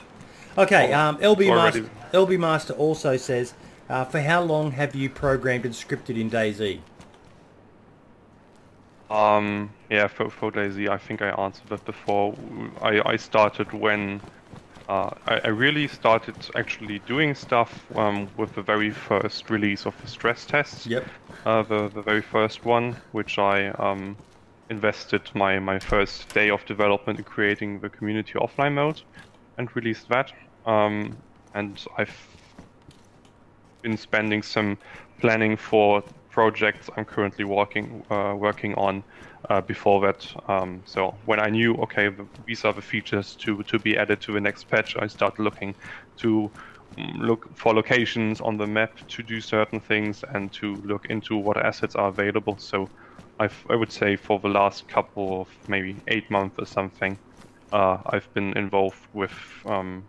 okay. Um, LB already- Master, LB Master also says, uh, for how long have you programmed and scripted in DayZ? Um, yeah, for, for DayZ, I think I answered that before. I, I started when uh, I, I really started actually doing stuff um, with the very first release of the stress tests. Yep. Uh, the, the very first one, which I um, invested my, my first day of development in creating the community offline mode and released that. Um, and I've been spending some planning for projects I'm currently working uh, working on uh, before that. Um, so when I knew, okay, the, these are the features to to be added to the next patch, I started looking to mm, look for locations on the map to do certain things and to look into what assets are available. So I've, I would say for the last couple of maybe eight months or something, uh, I've been involved with um,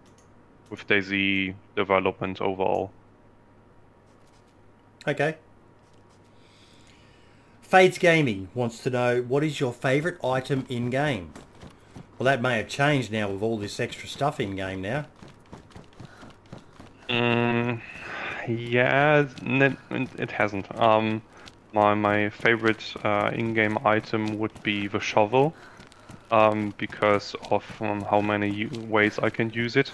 with DayZ development overall. Okay. Fades Gaming wants to know what is your favourite item in game? Well, that may have changed now with all this extra stuff in game now. Mm, yeah, it, hasn't. Um, my my favorite uh, in-game item would be the shovel, um, because of um, how many ways I can use it.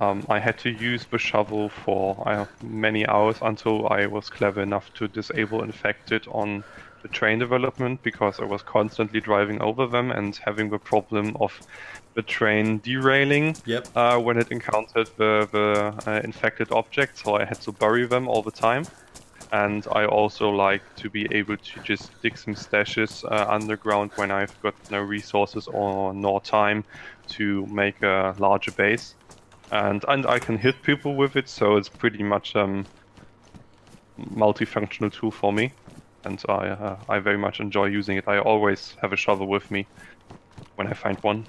Um, I had to use the shovel for uh, many hours until I was clever enough to disable infected on the train development because I was constantly driving over them and having the problem of the train derailing Yep. uh, when it encountered the, the uh, infected objects, so I had to bury them all the time. And I also like to be able to just dig some stashes uh, underground when I've got no resources or nor time to make a larger base. And and I can hit people with it, so it's pretty much um multifunctional tool for me. And I uh, I very much enjoy using it. I always have a shovel with me when I find one.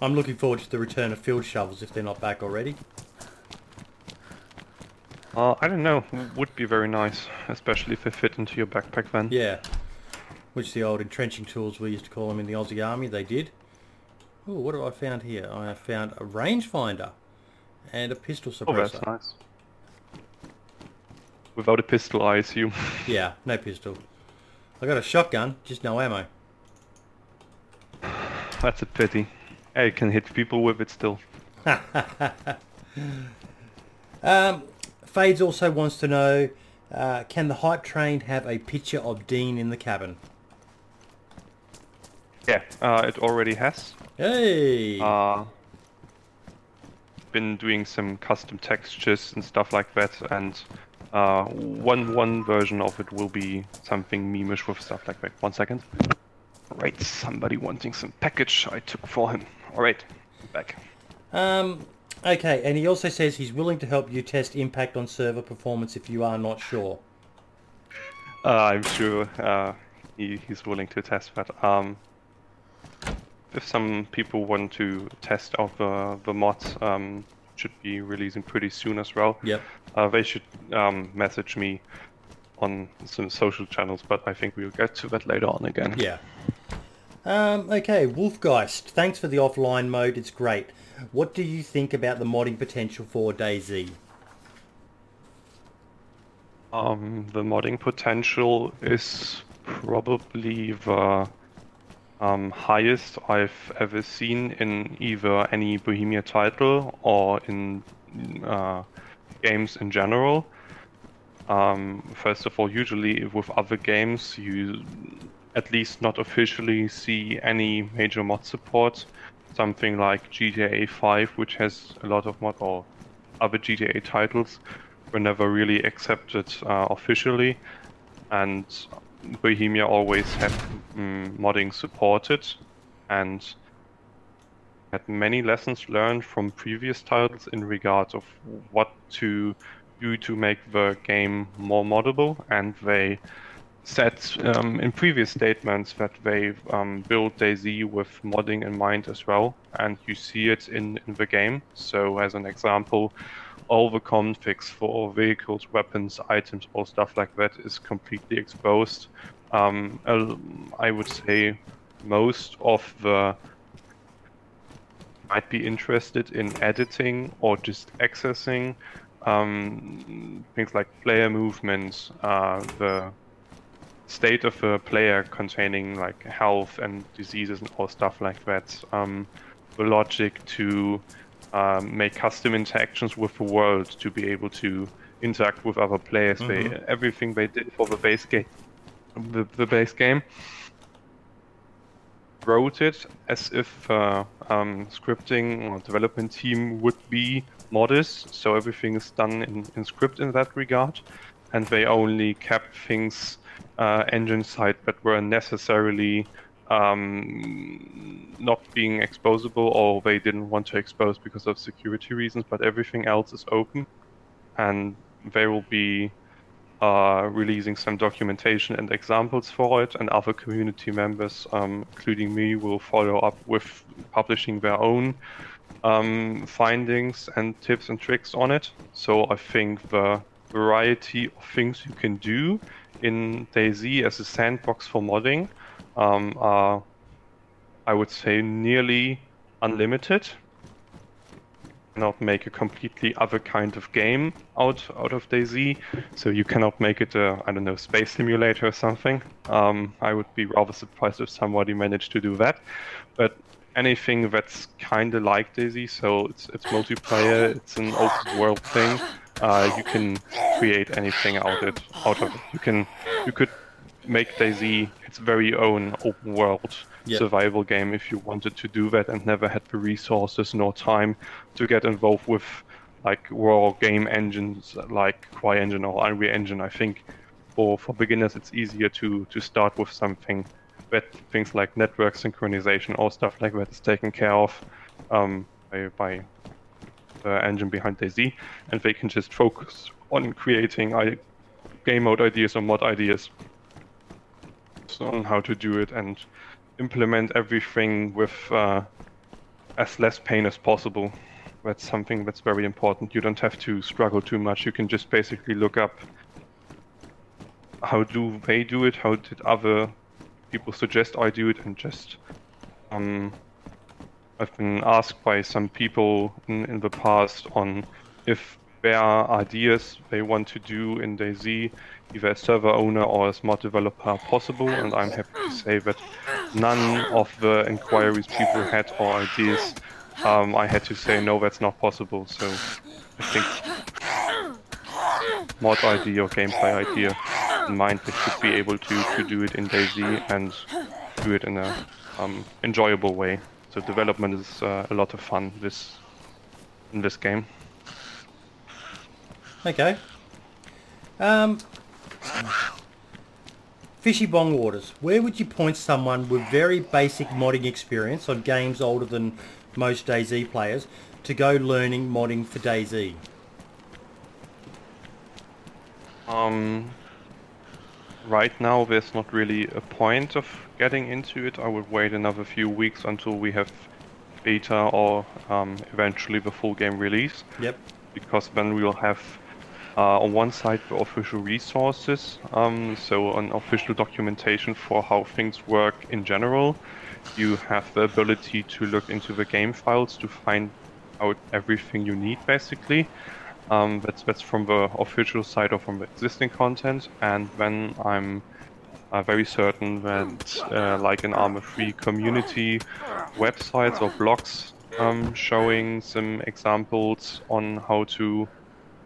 I'm looking forward to the return of field shovels if they're not back already. Uh, I don't know. Would be very nice, especially if they fit into your backpack then. Yeah. Which the old entrenching tools we used to call them in the Aussie Army, they did. Oh, what have I found here? I have found a rangefinder and a pistol suppressor. Oh, that's nice. Without a pistol, I assume. Yeah, no pistol. I got a shotgun, just no ammo. that's a pity. I can hit people with it still. Um, Fades also wants to know, uh, can the hype train have a picture of Dean in the cabin? Yeah, uh, it already has. Hey! Uh, been doing some custom textures and stuff like that, and uh, one one version of it will be something memeish with stuff like that. One second. Right, somebody wanting some package I took for him. All right, back. Um, okay, and he also says he's willing to help you test impact on server performance if you are not sure. Uh, I'm sure uh, he, he's willing to test that. Um, if some people want to test out the, the mods, um, should be releasing pretty soon as well. Yep. Uh, they should um, message me on some social channels, but I think we'll get to that later on again. Yeah. Um, okay, Wolfgeist, thanks for the offline mode, it's great. What do you think about the modding potential for DayZ? Um, the modding potential is probably the um, highest I've ever seen in either any Bohemia title or in uh, games in general. Um, first of all, usually with other games, you at least not officially see any major mod support. Something like GTA 5, which has a lot of mod, or other GTA titles, were never really accepted uh, officially, and Bohemia always had mm, modding supported, and had many lessons learned from previous titles in regard of what to do to make the game more moddable, and they said um, in previous statements that they um, built DayZ with modding in mind as well, and you see it in, in the game. So, as an example, all the configs for vehicles, weapons, items, or stuff like that is completely exposed. Um, I would say most of the might be interested in editing or just accessing um, things like player movements, uh, the state of a player containing like health and diseases and all stuff like that. Um, the logic to um, make custom interactions with the world to be able to interact with other players. They everything they did for the base game, the, the base game, wrote it as if uh, um, scripting or development team would be modest. So everything is done in, in script in that regard, and they only kept things uh, engine side that were necessarily um, not being exposable or they didn't want to expose because of security reasons, but everything else is open and they will be uh, releasing some documentation and examples for it, and other community members, um, including me, will follow up with publishing their own um, findings and tips and tricks on it. So I think the variety of things you can do in DayZ as a sandbox for modding um, are, I would say, nearly unlimited cannot make a completely other kind of game out out of DayZ. So you cannot make it a I don't know space simulator or something. Um, I would be rather surprised if somebody managed to do that. But anything that's kind of like DayZ, so it's it's multiplayer, it's an open world thing. Uh, you can create anything out it out of it. You can you could make DayZ its very own open world yep. survival game if you wanted to do that and never had the resources nor time to get involved with like raw game engines like CryEngine or Unreal Engine. I think for for beginners it's easier to to start with something that things like network synchronization or stuff like that is taken care of um, by, by the engine behind DayZ, and they can just focus on creating game mode ideas or mod ideas on how to do it and implement everything with uh, as less pain as possible. That's something that's very important. You don't have to struggle too much. You can just basically look up how do they do it, how did other people suggest I do it, and just um, I've been asked by some people in, in the past on if there are ideas they want to do in DayZ either as server owner or as mod developer possible, and I'm happy to say that none of the inquiries people had or ideas, um, I had to say no, that's not possible. So I think mod idea or gameplay idea in mind, they should be able to, to do it in DayZ and do it in a um, enjoyable way. So development is uh, a lot of fun this in this game. Okay. Um, Fishy Bong Waters, where would you point someone with very basic modding experience on games older than most DayZ players to go learning modding for DayZ? Um, right now there's not really a point of getting into it. I would wait another few weeks until we have beta or um, eventually the full game release. Yep. Because then we'll have uh, on one side, the official resources, um, so an official documentation for how things work in general. You have the ability to look into the game files to find out everything you need, basically. Um, that's that's from the official side or from the existing content. And then I'm uh, very certain that, uh, like an Arma 3 community websites or blogs um, showing some examples on how to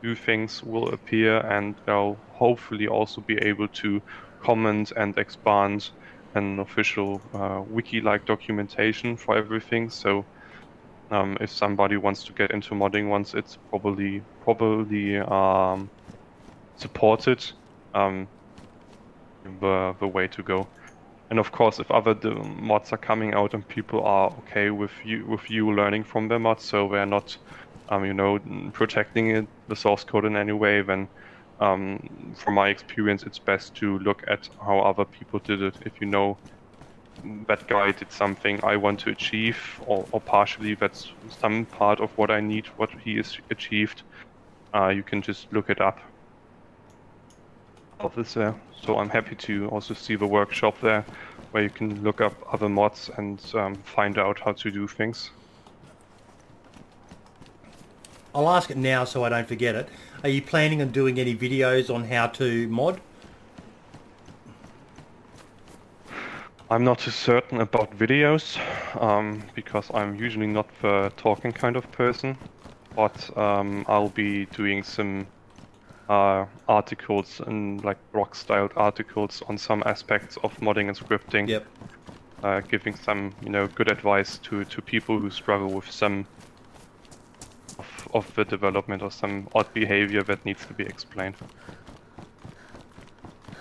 new things will appear and they'll hopefully also be able to comment and expand an official uh, wiki-like documentation for everything. So um, if somebody wants to get into modding once it's probably probably um, supported, um, the the way to go. And of course, if other mods are coming out and people are okay with you with you learning from their mods, so they're not um, you know, protecting it, the source code in any way, then um, from my experience, it's best to look at how other people did it. If you know that guy did something I want to achieve, or, or partially that's some part of what I need, what he has achieved, uh, you can just look it up. Of this. So I'm happy to also see the workshop there, where you can look up other mods and um, find out how to do things. I'll ask it now so I don't forget it. Are you planning on doing any videos on how to mod? I'm not too certain about videos um, because I'm usually not the talking kind of person, but um, I'll be doing some uh, articles and like rock-styled articles on some aspects of modding and scripting. Yep. Uh, giving some you know good advice to to people who struggle with some of the development or some odd behavior that needs to be explained.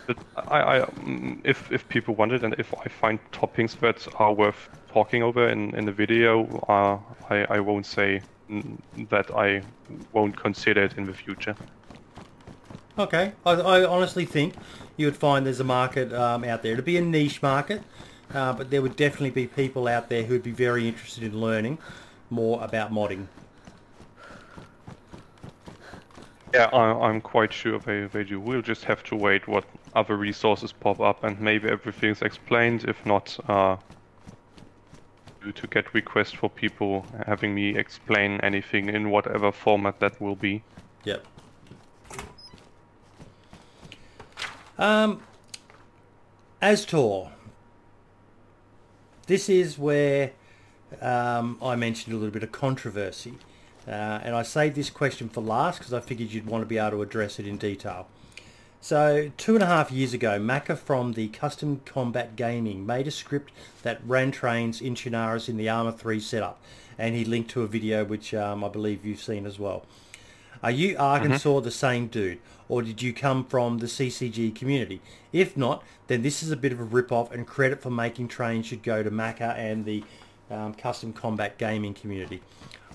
But I, I, mm, if if people want it and if I find toppings that are worth talking over in, in the video, uh, I, I won't say that I won't consider it in the future. Okay, I, I honestly think you would find there's a market um, out there. It'd be a niche market, uh, but there would definitely be people out there who'd be very interested in learning more about modding. Yeah, I, I'm quite sure they, they do. We'll just have to wait what other resources pop up and maybe everything's explained. If not, uh, to, to get requests for people having me explain anything in whatever format that will be. Yep. Um, Astor. This is where um, I mentioned a little bit of controversy. Uh, and I saved this question for last because I figured you'd want to be able to address it in detail. So two and a half years ago, Macca from the Custom Combat Gaming made a script that ran trains in Chernarus in the Arma 3 setup. And he linked to a video which um, I believe you've seen as well. Are you Arkensor mm-hmm. the same dude? Or did you come from the CCG community? If not, then this is a bit of a rip-off and credit for making trains should go to Macca and the um, Custom Combat Gaming community.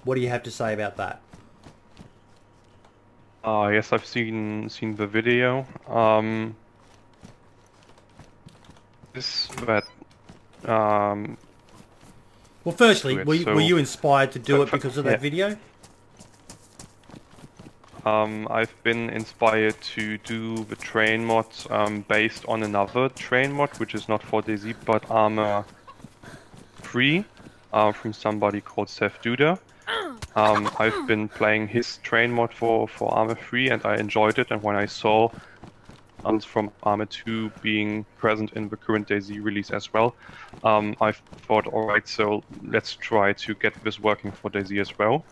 What do you have to say about that? Uh, yes, I've seen seen the video. Um, this that. Um, well, firstly, were you, so, were you inspired to do it because of that yeah. video? Um, I've been inspired to do the train mod um, based on another train mod, which is not for DayZ, but Arma 3 uh, from somebody called Seth Duda. Um, I've been playing his train mod for, for Arma 3 and I enjoyed it and when I saw um, from Arma 2 being present in the current DayZ release as well, um, I thought alright so let's try to get this working for DayZ as well.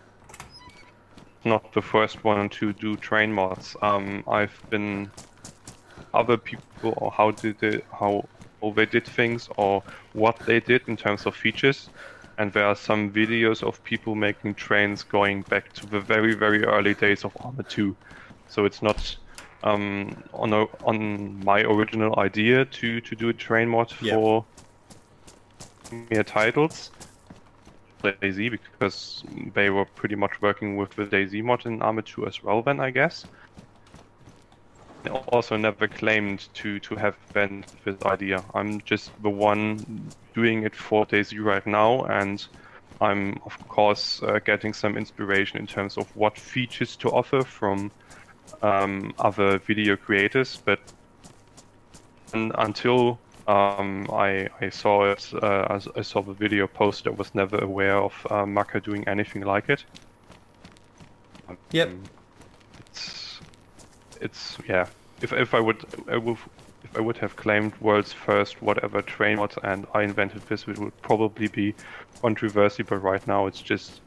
Not the first one to do train mods. Um, I've been other people or how did they, how, how they did things or what they did in terms of features and there are some videos of people making trains going back to the very very early days of Arma 2. So it's not um, on a, on my original idea to to do a train mod for mere titles. DayZ because they were pretty much working with the DayZ mod in Arma 2 as well then I guess. Also never claimed to to have been this idea. I'm just the one doing it for DayZ right now, and I'm of course uh, getting some inspiration in terms of what features to offer from um, other video creators. But until um, I, I, saw it, uh, I saw the video post, I was never aware of uh, Macca doing anything like it. Yep. Um, it's, yeah. If if I would, I would if I would have claimed world's first whatever train mod and I invented this, it would probably be controversy. But right now, it's just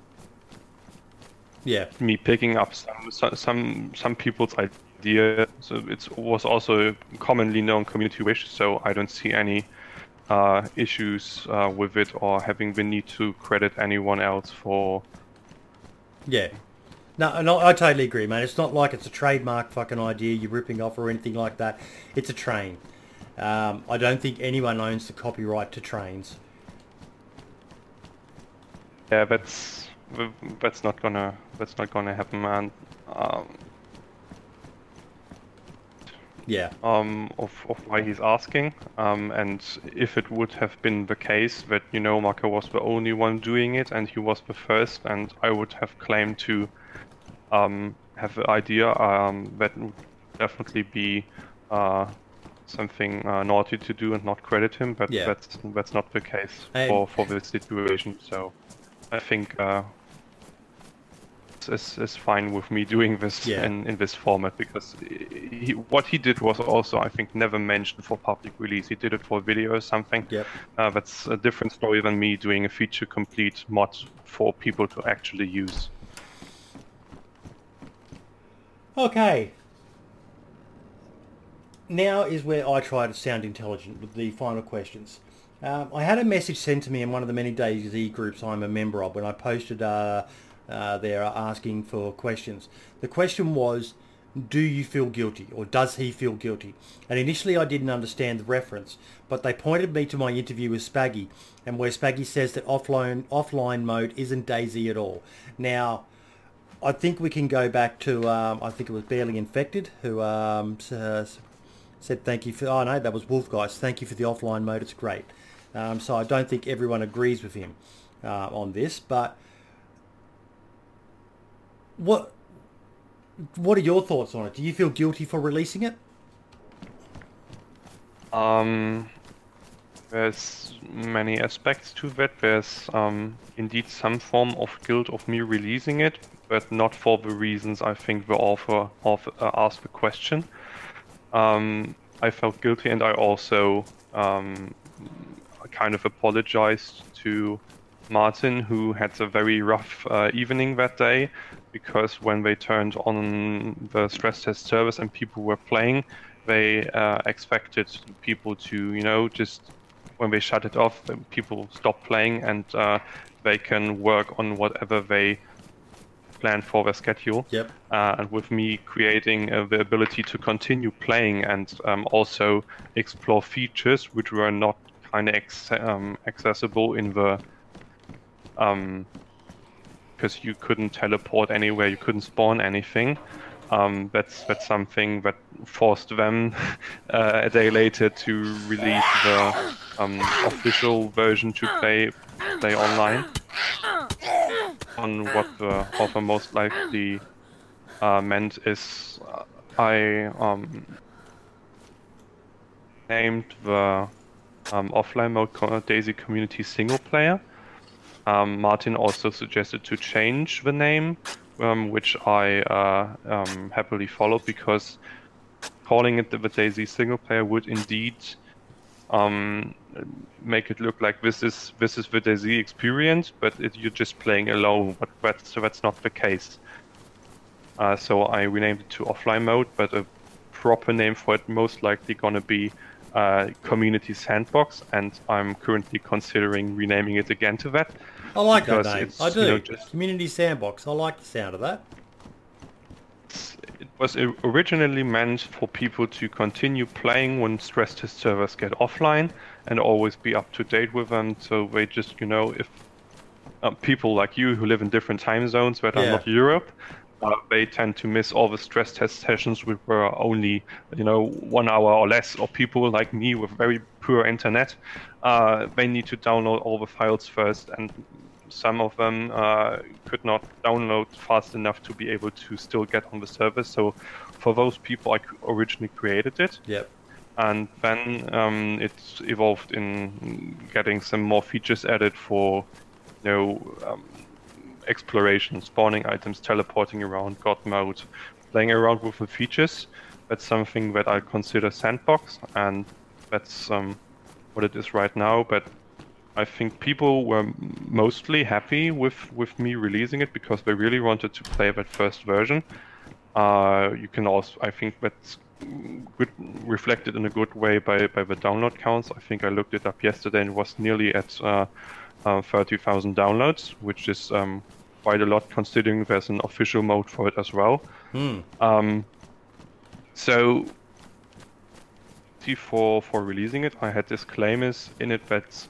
yeah me picking up some some some people's idea. So it was also commonly known community wish. So I don't see any uh, issues uh, with it or having the need to credit anyone else for yeah no, no, I totally agree, man. It's not like it's a trademark fucking idea you're ripping off or anything like that. It's a train. Um, I don't think anyone owns the copyright to trains. Yeah, that's that's not gonna that's not gonna happen, man. Um, yeah. Um, of, of why he's asking, um, and if it would have been the case that you know Marco was the only one doing it and he was the first, and I would have claimed to um, have an idea, um, that would definitely be uh, something uh, naughty to do and not credit him. But yeah. that's that's not the case for for this situation. So I think uh, is is fine with me doing this yeah. in in this format because he, what he did was also I think never mentioned for public release. He did it for video or something. Yep. Uh, that's a different story than me doing a feature complete mod for people to actually use. Okay. Now is where I try to sound intelligent with the final questions. Um, I had a message sent to me in one of the many DayZ groups I'm a member of when I posted uh, uh, there asking for questions. The question was, do you feel guilty or does he feel guilty? And initially I didn't understand the reference, but they pointed me to my interview with Spaggy and where Spaggy says that offline, offline mode isn't DayZ at all. Now, I think we can go back to um, I think it was barely infected who um, uh, said thank you for oh no that was Wolf guys thank you for the offline mode it's great. Um, so I don't think everyone agrees with him uh, on this, but what what are your thoughts on it? Do you feel guilty for releasing it? Um, there's many aspects to that. There's um, indeed some form of guilt of me releasing it, but not for the reasons I think the author of uh, asked the question. Um, I felt guilty, and I also um, kind of apologized to Martin, who had a very rough uh, evening that day, because when they turned on the stress test service and people were playing, they uh, expected people to, you know, just when they shut it off, people stop playing and uh, they can work on whatever they plan for their schedule. Yep. Uh, and with me creating uh, the ability to continue playing and um, also explore features which were not kind of ex- um, accessible in the um because you couldn't teleport anywhere, you couldn't spawn anything. Um, that's that's something that forced them uh, a day later to release the um, official version to play play online on what the author most likely uh, meant is uh, I um, named the um, offline mode DayZ Community single player. Um, Martin also suggested to change the name, um, which I uh, um, happily followed because calling it the DayZ single player would indeed um, make it look like this is this is the DayZ experience, but it, you're just playing alone. But that's so that's not the case. Uh, so I renamed it to offline mode, but a proper name for it most likely gonna be uh, Community Sandbox, and I'm currently considering renaming it again to that. I like that name. I you do. know, just- Community Sandbox. I like the sound of that. It was originally meant for people to continue playing when stress test servers get offline and always be up to date with them. So they just, you know, if uh, people like you who live in different time zones that are not Europe, uh, they tend to miss all the stress test sessions which were only, you know, one hour or less. Or people like me with very poor internet, uh, they need to download all the files first, and some of them uh, could not download fast enough to be able to still get on the service. So, for those people, i originally created it Yep. and then um, it evolved in getting some more features added for you know um, exploration spawning items teleporting around god mode playing around with the features that's something that i consider sandbox and that's um, what it is right now but i think people were mostly happy with with me releasing it because they really wanted to play that first version uh, you can also, I think that's good, reflected in a good way by, by the download counts. I think I looked it up yesterday and it was nearly at uh, uh, 30,000 downloads, which is um, quite a lot considering there's an official mode for it as well. Hmm. Um, so, see, for for releasing it, I had disclaimers in it that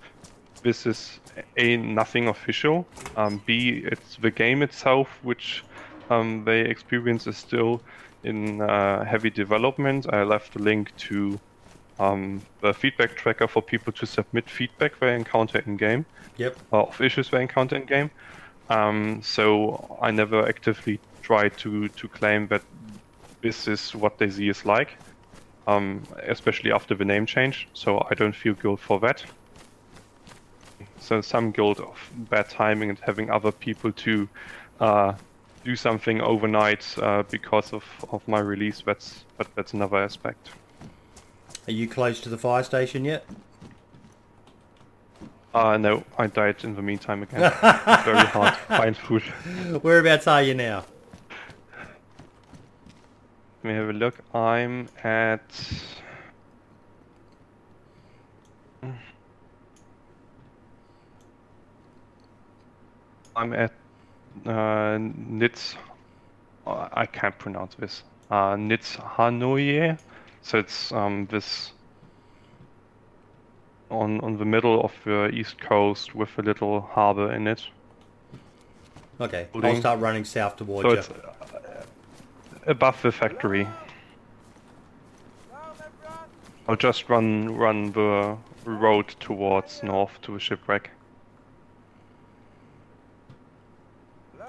this is a nothing official. Um, B, it's the game itself, which um, they experience is still in uh, heavy development. I left a link to um, the feedback tracker for people to submit feedback they encounter in game Yep. uh, of issues they encounter in game. Um, so I never actively try to to claim that this is what DayZ is like, um, especially after the name change. So I don't feel guilt for that. So some guilt of bad timing and having other people to uh, do something overnight uh, because of, of my release. That's but that's another aspect. Are you close to the fire station yet? Uh, no, I died in the meantime again. Very hard to find food. Whereabouts are you now? Let me have a look. I'm at. I'm at uh, Nitz. uh, I can't pronounce this. Uh, Nizhnoye. So it's um, this on on the middle of the east coast with a little harbor in it. Okay, I'll start running south towards So you. it's uh, above the factory. I'll just run run the road towards north to the shipwreck.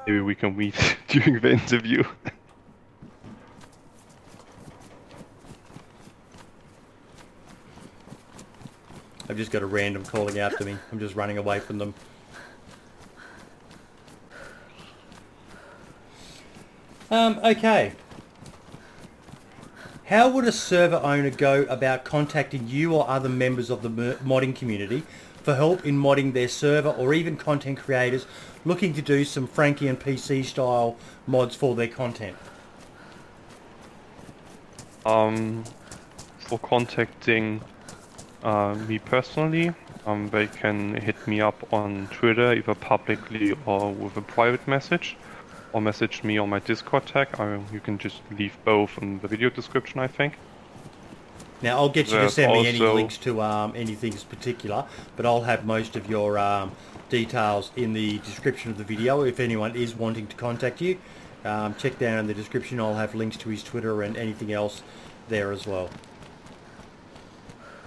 Maybe we can meet during the interview. I've just got a random calling out to me. I'm just running away from them. Um, okay. How would a server owner go about contacting you or other members of the modding community for help in modding their server or even content creators looking to do some FrankieOnPC style mods for their content? Um, for contacting uh, me personally, um, they can hit me up on Twitter, either publicly or with a private message, or message me on my Discord tag. I, you can just leave both in the video description, I think. Now I'll get you to send me any links to um, anything particular, but I'll have most of your um, details in the description of the video. If anyone is wanting to contact you, um, check down in the description. I'll have links to his Twitter and anything else there as well.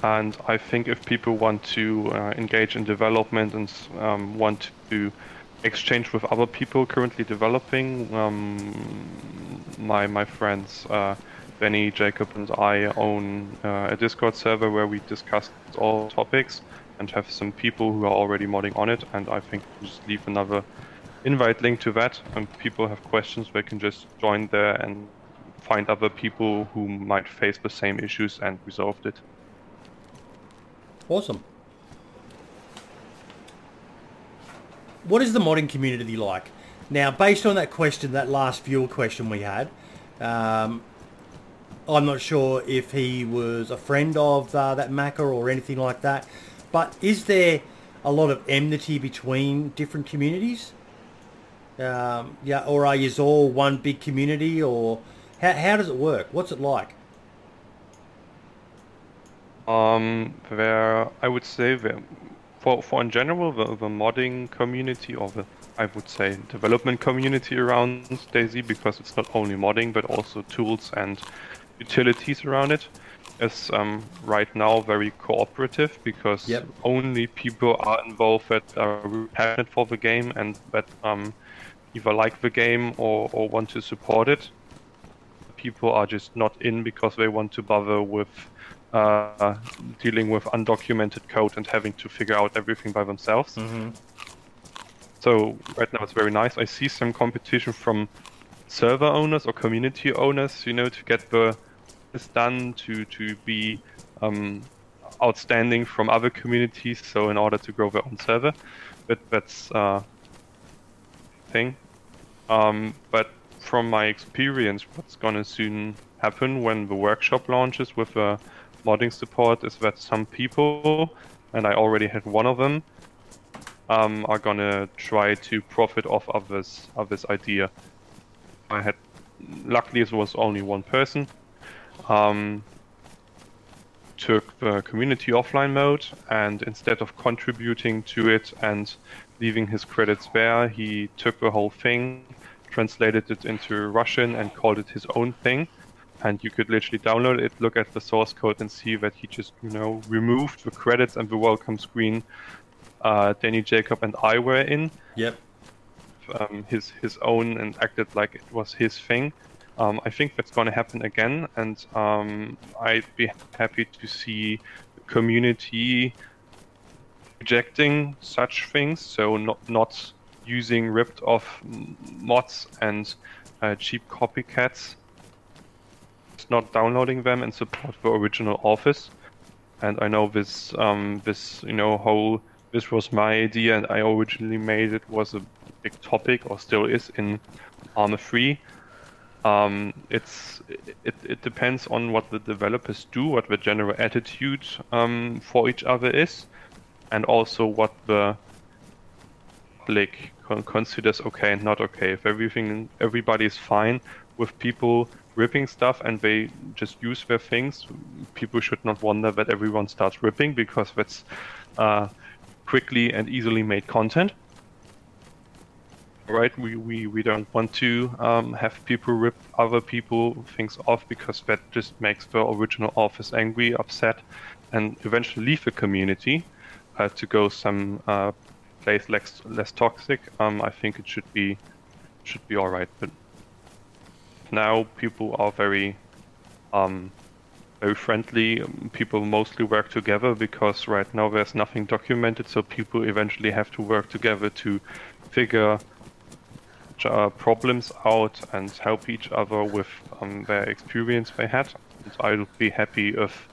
And I think if people want to uh, engage in development and um, want to exchange with other people currently developing, um, my my friends uh, Benny, Jacob, and I own uh, a Discord server where we discuss all topics and have some people who are already modding on it. And I think just leave another invite link to that. And people have questions, they can just join there and find other people who might face the same issues and resolve it. Awesome. What is the modding community like? Now, based on that question, that last viewer question we had, um, I'm not sure if he was a friend of uh, that Macca or anything like that, but is there a lot of enmity between different communities? Um, yeah, or are you all one big community, or how, how does it work? What's it like? Um, where I would say the, for for in general the, the modding community or the I would say development community around DayZ because it's not only modding but also tools and utilities around it is um, right now very cooperative because Yep. only people are involved that are passionate for the game and that um, either like the game or, or want to support it people are just not in because they want to bother with uh, dealing with undocumented code and having to figure out everything by themselves. Mm-hmm. So right now it's very nice. I see some competition from server owners or community owners, you know, to get the this done to to be um, outstanding from other communities. So in order to grow their own server, but that's uh, thing. Um, but from my experience, what's gonna soon happen when the workshop launches with the modding support is that some people, and I already had one of them, um, are gonna try to profit off of this of this idea. I had, luckily, it was only one person. Um, took the community offline mode, and instead of contributing to it and leaving his credits there, he took the whole thing, translated it into Russian, and called it his own thing. And you could literally download it, look at the source code, and see that he just, you know, removed the credits and the welcome screen uh, Danny Jacob and I were in, Yep. um, his his own, and acted like it was his thing. Um, I think that's going to happen again, and um, I'd be happy to see the community rejecting such things. So not not using ripped off mods and uh, cheap copycats. Not downloading them and support the original Office. And I know this um, this you know whole this was my idea, and I originally made it was a big topic, or still is in Arma 3. Um, it's it, it depends on what the developers do, what the general attitude um, for each other is, and also what the public considers okay and not okay. If everything everybody is fine with people ripping stuff and they just use their things, people should not wonder that everyone starts ripping because that's uh, quickly and easily made content. right? We, we, we don't want to um, have people rip other people things off because that just makes the original office angry, upset, and eventually leave the community uh, to go some uh, place less less toxic. Um, I think it should be should be all right. But now people are very um, very friendly. People mostly work together because right now there's nothing documented, so people eventually have to work together to figure uh, problems out and help each other with um, their experience they had. And I'll be happy if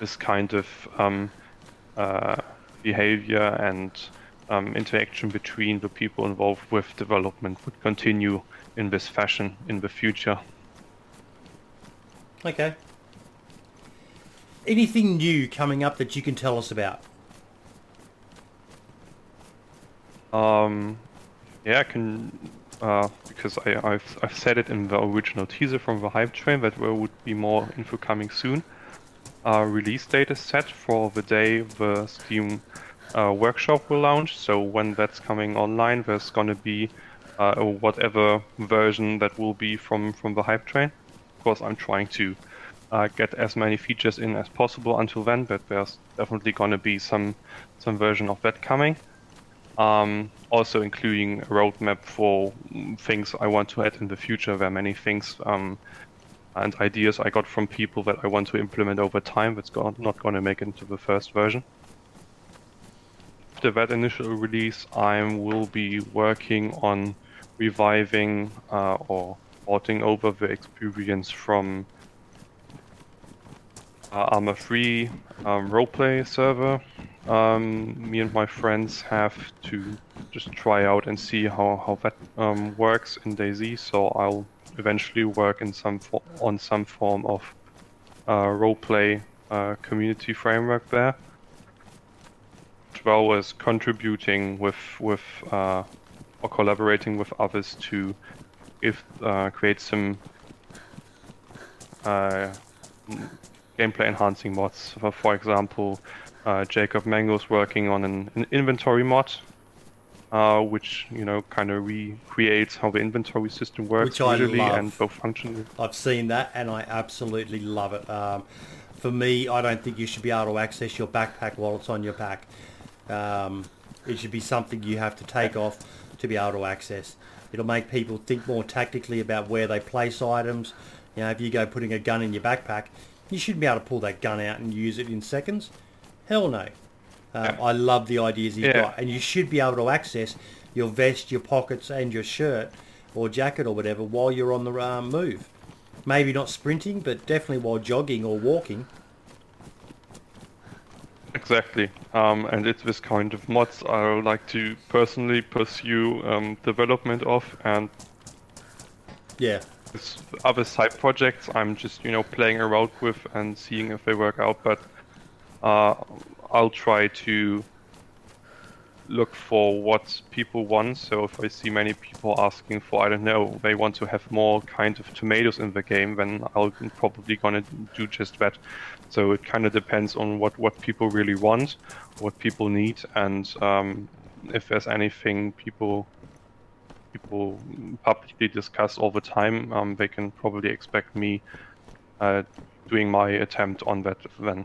this kind of um, uh, behavior and um, interaction between the people involved with development would continue in this fashion in the future. Okay. Anything new coming up that you can tell us about? Um, yeah, I can uh, because I, have I've said it in the original teaser from the hype train that there would be more info coming soon. Uh, release date is set for the day the Steam uh, workshop will launch. So when that's coming online, there's gonna be uh, whatever version that will be from from the hype train. Of course, I'm trying to uh, get as many features in as possible until then, but there's definitely gonna be some some version of that coming. Um, also including a roadmap for things I want to add in the future. There are many things um, and ideas I got from people that I want to implement over time that's not going to make it into the first version. After that initial release, I will be working on reviving uh, or porting over the experience from uh, Arma 3 um, roleplay server um, me and my friends have to just try out and see how, how that um, works in DayZ. So I'll eventually work in some on some form of uh, roleplay uh, community framework there, as well as contributing with with uh, or collaborating with others to if uh, create some uh, gameplay enhancing mods. For, for example, uh, Jacob Mango's working on an, an inventory mod, uh, which you know kind of recreates how the inventory system works which visually I love. and both functionally. I've seen that and I absolutely love it. Um, for me, I don't think you should be able to access your backpack while it's on your pack. Um, it should be something you have to take off to be able to access. It'll make people think more tactically about where they place items. You know, if you go putting a gun in your backpack, you shouldn't be able to pull that gun out and use it in seconds. Hell no. Um. I love the ideas he's yeah. got, and you should be able to access your vest, your pockets, and your shirt or jacket or whatever while you're on the um, move. Maybe not sprinting, but definitely while jogging or walking. Exactly, um, and it's this kind of mods I like to personally pursue um, development of, and yeah, other side projects I'm just you know playing around with and seeing if they work out. But uh, I'll try to look for what people want. So if I see many people asking for, I don't know, they want to have more kind of tomatoes in the game, then I'll probably gonna do just that. So it kind of depends on what what people really want, what people need, and um, if there's anything people people publicly discuss all the time, um, they can probably expect me uh, doing my attempt on that then.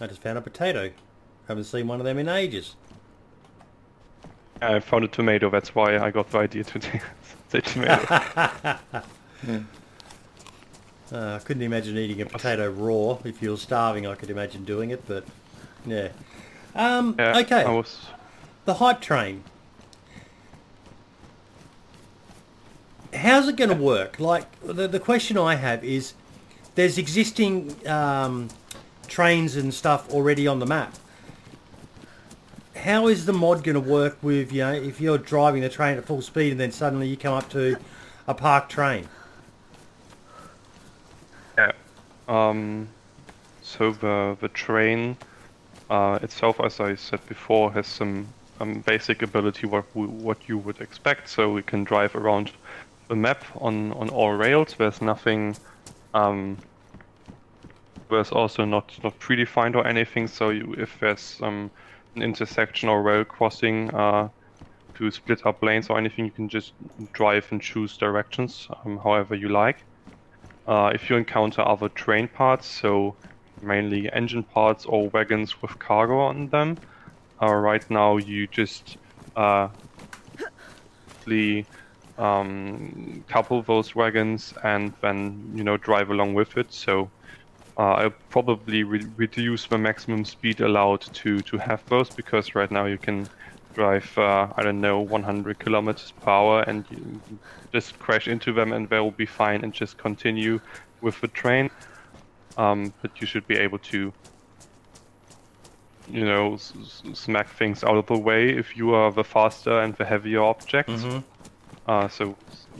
I just found a potato. Haven't seen one of them in ages. I found a tomato, that's why I got the idea to say tomato. uh, I couldn't imagine eating a potato raw. If you were starving, I could imagine doing it, but yeah. Um, yeah okay. Was... The hype train. How's it going to work? Like, the, the question I have is there's existing um, trains and stuff already on the map. How is the mod going to work with, you know, if you're driving the train at full speed and then suddenly you come up to a parked train? Yeah. Um, so the, the train uh, itself, as I said before, has some um, basic ability what what you would expect. So we can drive around the map on, on all rails. There's nothing um, was also not not predefined or anything. So you, if there's um, intersection or rail crossing, uh, to split up lanes or anything. You can just drive and choose directions um, however you like. Uh, if you encounter other train parts, so mainly engine parts or wagons with cargo on them, uh, right now you just uh, um, couple those wagons and then you know drive along with it. So I'll probably re reduce the maximum speed allowed to to have those because right now you can drive uh, I don't know 100 kilometers per hour and just crash into them and they'll be fine and just continue with the train. Um, but you should be able to you know smack things out of the way if you are the faster and the heavier object. Mm -hmm. uh, so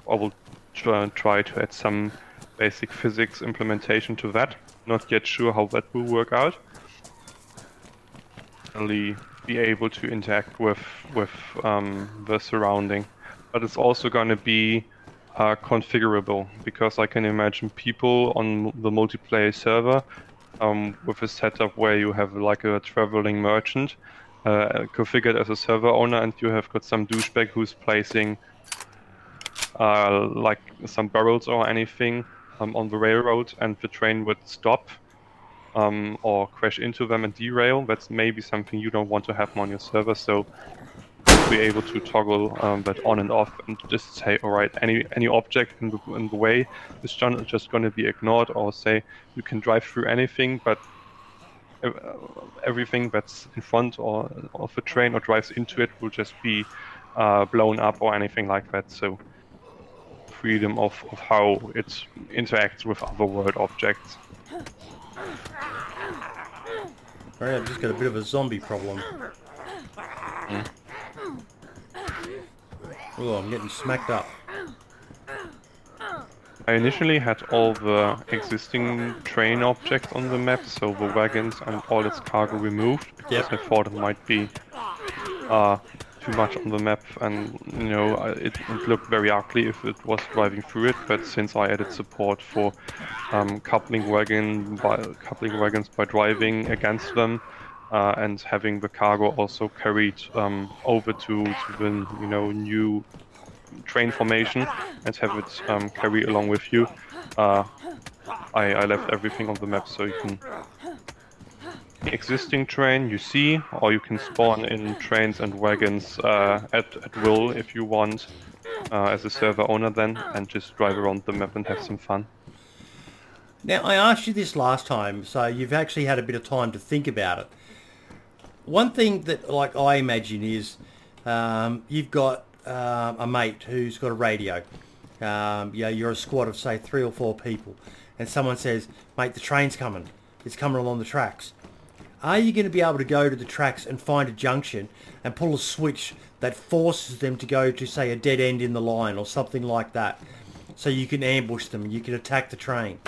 I will try, try to add some basic physics implementation to that. Not yet sure how that will work out. Only be able to interact with with um, the surrounding, but it's also going to be uh, configurable because I can imagine people on the multiplayer server um, with a setup where you have like a traveling merchant uh, configured as a server owner, and you have got some douchebag who's placing uh, like some barrels or anything um, on the railroad and the train would stop um, or crash into them and derail, that's maybe something you don't want to have on your server. So be able to toggle um, that on and off and just say, all right, any any object in the, in the way is just going to be ignored, or say you can drive through anything, but everything that's in front or of a train or drives into it will just be uh, blown up or anything like that. So freedom of, of how it interacts with other world objects. Alright, I've just got a bit of a zombie problem. Mm. Oh, I'm getting smacked up. I initially had all the existing train objects on the map, so the wagons and all its cargo removed, because yep. I thought it might be uh, too much on the map and you know it, it, looked very ugly if it was driving through it but since I added support for um, coupling wagon by coupling wagons by driving against them uh, and having the cargo also carried um, over to, to the you know new train formation and have it um, carry along with you uh, I, I left everything on the map so you can existing train you see, or you can spawn in trains and wagons uh, at, at will if you want, uh, as a server owner then, and just drive around the map and have some fun. Now, I asked you this last time, so you've actually had a bit of time to think about it. One thing that, like, I imagine is um, you've got uh, a mate who's got a radio. Um, yeah, you're a squad of, say, three or four people, and someone says, mate, the train's coming. It's coming along the tracks. Are you going to be able to go to the tracks and find a junction and pull a switch that forces them to go to, say, a dead end in the line or something like that? So you can ambush them you can attack the train?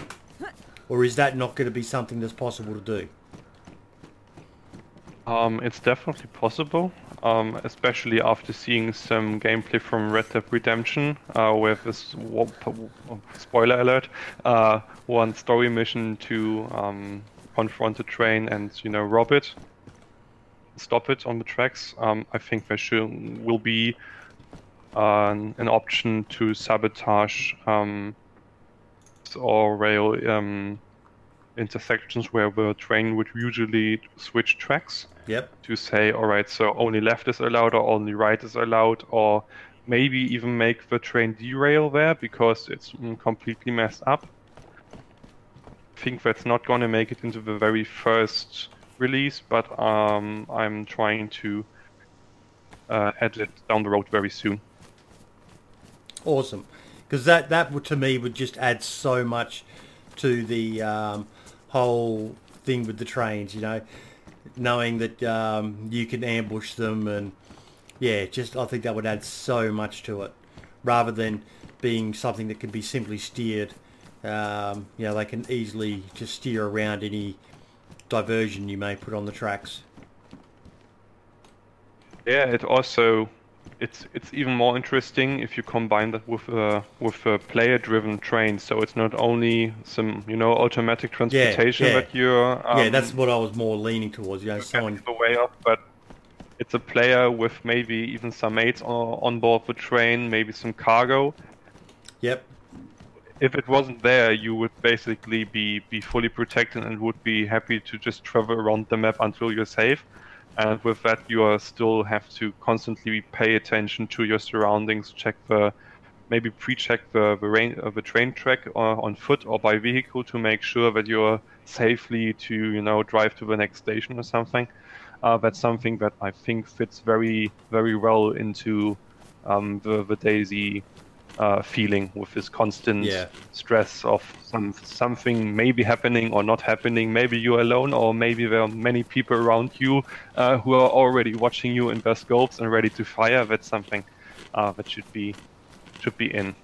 Or is that not going to be something that's possible to do? Um, it's definitely possible, um, especially after seeing some gameplay from Red Dead Redemption, uh, with this spoiler alert, uh, one story mission to um, confront the train and you know rob it, stop it on the tracks. Um, I think there should will be uh, an option to sabotage um, or rail um, intersections where the train would usually switch tracks. Yep. To say, all right, so only left is allowed or only right is allowed, or maybe even make the train derail there because it's mm, completely messed up think that's not going to make it into the very first release, but um, I'm trying to uh, add it down the road very soon. Awesome, because that that to me would just add so much to the um, whole thing with the trains. You know, knowing that um, you can ambush them and yeah, just I think that would add so much to it, rather than being something that can be simply steered um, you know, they can easily just steer around any diversion you may put on the tracks. Yeah, it also it's it's even more interesting if you combine that with a with a player-driven train. So it's not only some you know automatic transportation yeah, yeah. that you're um, yeah, that's what I was more leaning towards. You know, someone the way up, but it's a player with maybe even some mates on, on board the train, maybe some cargo. Yep. If it wasn't there, you would basically be, be fully protected and would be happy to just travel around the map until you're safe. And with that, you are still have to constantly pay attention to your surroundings, check the maybe pre-check the the, rain, uh, the train track uh, on foot or by vehicle to make sure that you're safely to you know drive to the next station or something. Uh, that's something that I think fits very very well into um, the the DayZ uh, feeling with this constant Yeah. stress of some something maybe happening or not happening. Maybe you're alone, or maybe there are many people around you uh, who are already watching you in their scopes and ready to fire. That's something uh, that should be should be in.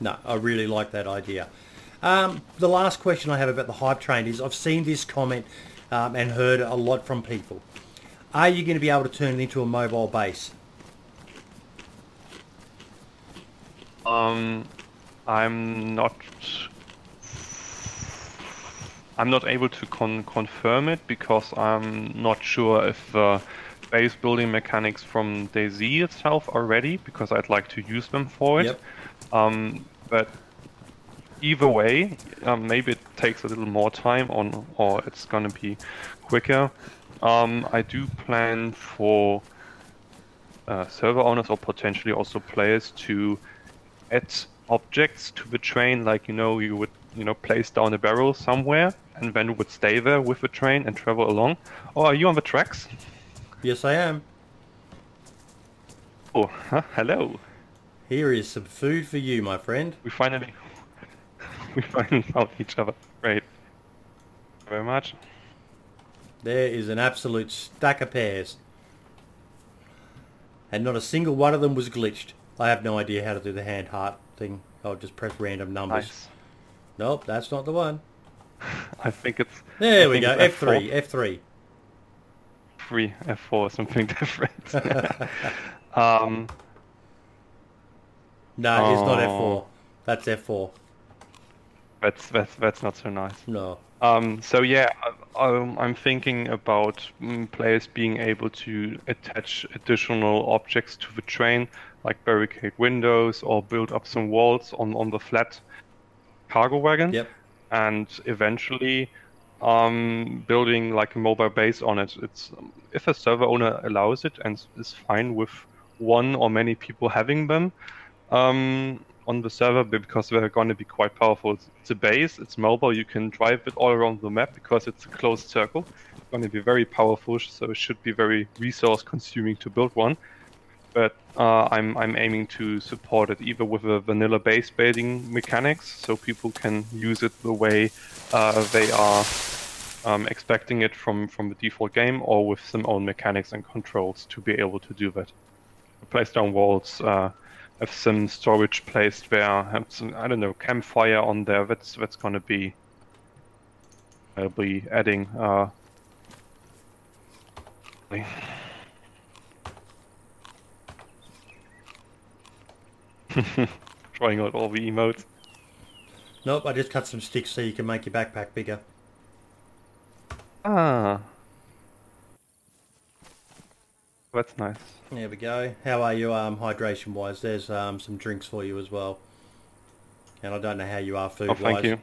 No, I really like that idea. Um, the last question I have about the hype train is I've seen this comment um, and heard a lot from people. Are you going to be able to turn it into a mobile base? Um, I'm not. I'm not able to con- confirm it because I'm not sure if the base building mechanics from DayZ itself are ready because I'd like to use them for it. Yep. Um, but either way, um, maybe it takes a little more time on, or it's gonna be quicker. Um, I do plan for uh, server owners or potentially also players to add objects to the train, like you know, you would you know place down a barrel somewhere and then would stay there with the train and travel along. Oh, are you on the tracks? Yes, I am. Oh, huh, hello. Here is some food for you, my friend. We finally we finally found each other. Great. Very much. There is an absolute stack of pears. And not a single one of them was glitched. I have no idea how to do the hand heart thing. I'll just press random numbers. Nice. Nope, that's not the one. I think it's There I we go. F3, F3. F3, F4, something different. um, No, it's not F4. Oh. That's F4. that's that's that's not so nice. No. Um, so yeah, I, I'm, I'm thinking about mm, players being able to attach additional objects to the train, like barricade windows or build up some walls on, on the flat cargo wagon, Yep. and eventually um, building like a mobile base on it. It's if a server owner allows it and is fine with one or many people having them. Um, on the server because they're going to be quite powerful. It's, it's a base, it's mobile, you can drive it all around the map because it's a closed circle. It's going to be very powerful, so it should be very resource consuming to build one. But uh, I'm, I'm aiming to support it either with a vanilla base building mechanics, so people can use it the way uh, they are um, expecting it from, from the default game, or with some own mechanics and controls to be able to do that. Place down walls, uh, have some storage placed there, have some I don't know campfire on there. That's that's gonna be. I'll be adding. Uh, trying out all the emotes. Nope, I just cut some sticks so you can make your backpack bigger. Ah, that's nice. There we go. How are you um, hydration wise? There's um, some drinks for you as well. And I don't know how you are food-wise. Oh, wise. thank you.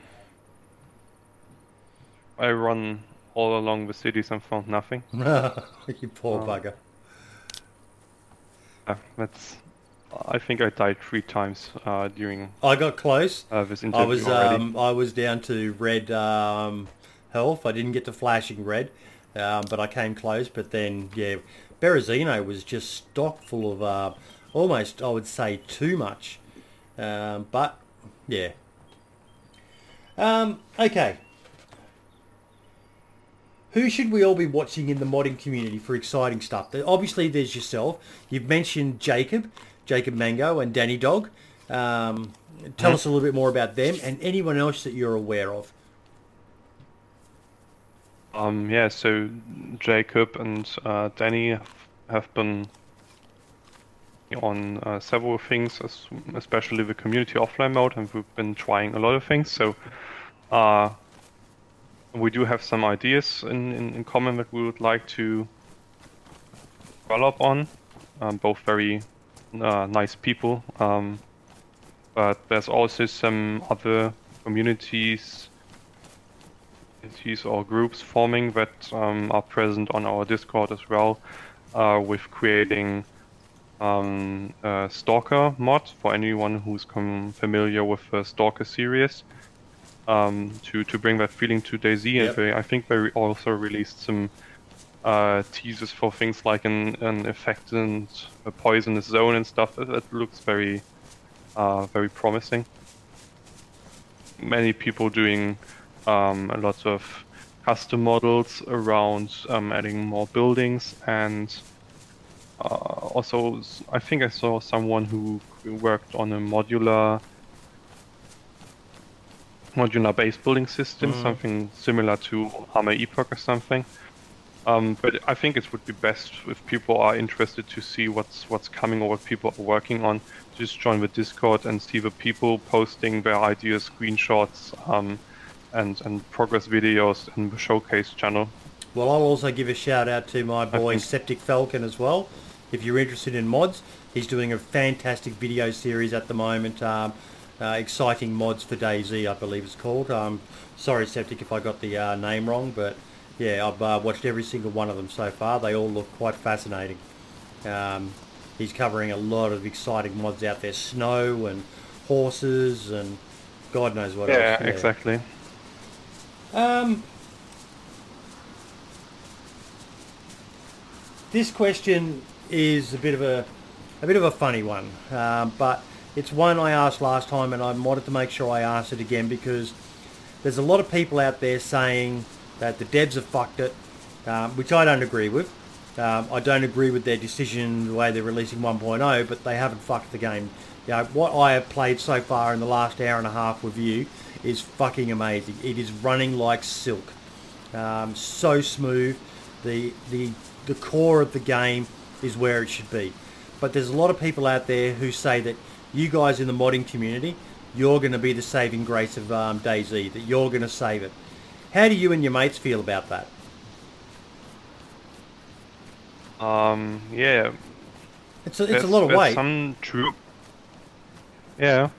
I run all along the cities and found nothing. you poor Oh. bugger. Uh, that's. I think I died three times uh, during I got close. uh, this interview I was um, I was down to red um, health. I didn't get to flashing red, um, but I came close. But then yeah, Berezino was just stock full of uh, almost I would say too much. Um, but yeah. Um, okay. Who should we all be watching in the modding community for exciting stuff? Obviously, there's yourself. You've mentioned Jacob, Jacob Mango, and Danny Dog. Um, tell us a little bit more about them and anyone else that you're aware of. Um, yeah, so Jacob and uh, Danny have, have been on uh, several things, especially the community offline mode, and we've been trying a lot of things. So uh, we do have some ideas in, in, in common that we would like to develop on. Um, both very uh, nice people. Um, but there's also some other communities communities or groups forming that um, are present on our Discord as well, uh, with creating um, a Stalker mod for anyone who's familiar with the Stalker series. Um, to to bring that feeling to DayZ, yep. and they, I think they also released some uh, teasers for things like an an affected, a poisonous zone and stuff. That, looks very uh, very promising. Many people doing um, a lot of custom models around um, adding more buildings and uh, also I think I saw someone who worked on a modular modular base building system, mm. something similar to Arma Epoch or something. Um, but I think it would be best if people are interested to see what's what's coming or what people are working on. Just join the Discord and see the people posting their ideas, screenshots, um, and and progress videos in the showcase channel. Well, I'll also give a shout out to my boy Septic Falcon as well. If you're interested in mods, he's doing a fantastic video series at the moment. Um, uh, exciting mods for DayZ, I believe it's called. Um, sorry, Septic, if I got the uh, name wrong, but yeah, I've uh, watched every single one of them so far. They all look quite fascinating. Um, he's covering a lot of exciting mods out there, snow and horses and God knows what yeah, else. Yeah, exactly. Um, this question is a bit of a a bit of a funny one, um, but it's one I asked last time, and I wanted to make sure I asked it again because there's a lot of people out there saying that the devs have fucked it, um, which I don't agree with. Um, I don't agree with their decision, the way they're releasing 1.0, but they haven't fucked the game. You know, what I have played so far in the last hour and a half with you is fucking amazing. It is running like silk. Um, so smooth. The, the, the core of the game is where it should be. But there's a lot of people out there who say that you guys in the modding community, you're going to be the saving grace of um, DayZ, that you're going to save it. How do you and your mates feel about that? Um, yeah. It's a, it's a lot of weight. Some truth. Yeah.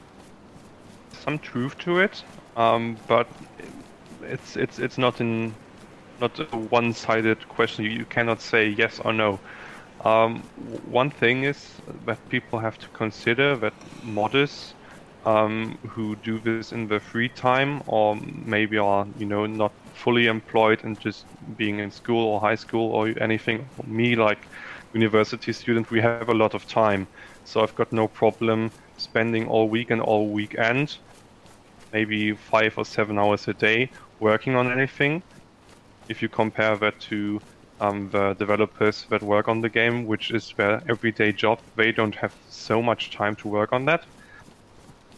Some truth to it, um, but it's it's it's not in not a one-sided question. You, you cannot say yes or no. Um, one thing is that people have to consider that modders um, who do this in their free time or maybe are you know not fully employed and just being in school or high school or anything. Me like university student, we have a lot of time, so I've got no problem spending all week and all weekend, maybe five or seven hours a day working on anything. If you compare that to um, the developers that work on the game, which is their everyday job, they don't have so much time to work on that.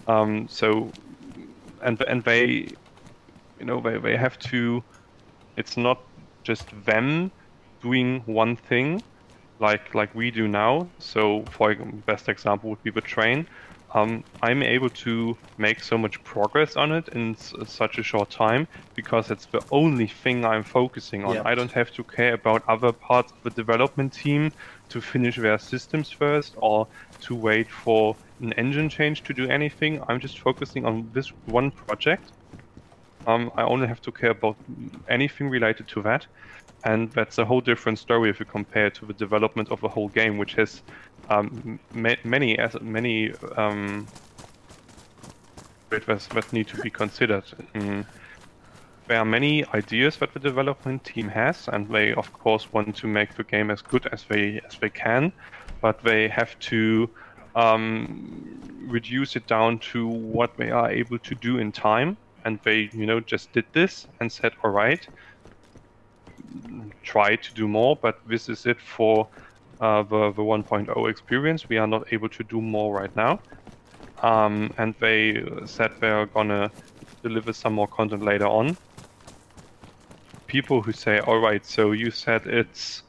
Um, so, and and they, you know, they, they have to. It's not just them doing one thing, like like we do now. So, for best example would be the train um, I'm able to make so much progress on it in s- such a short time because it's the only thing I'm focusing on. Yeah. I don't have to care about other parts of the development team to finish their systems first or to wait for an engine change to do anything. I'm just focusing on this one project. Um, I only have to care about anything related to that. And that's a whole different story if you compare to the development of a whole game, which has um, ma many as many um, that need to be considered. Mm. There are many ideas that the development team has, and they of course want to make the game as good as they as they can, but they have to um, reduce it down to what they are able to do in time. And they, you know, just did this and said, all right, try to do more, but this is it for uh, the, the 1.0 experience. We are not able to do more right now. Um, and they said they're gonna deliver some more content later on. People who say, alright, so you said it's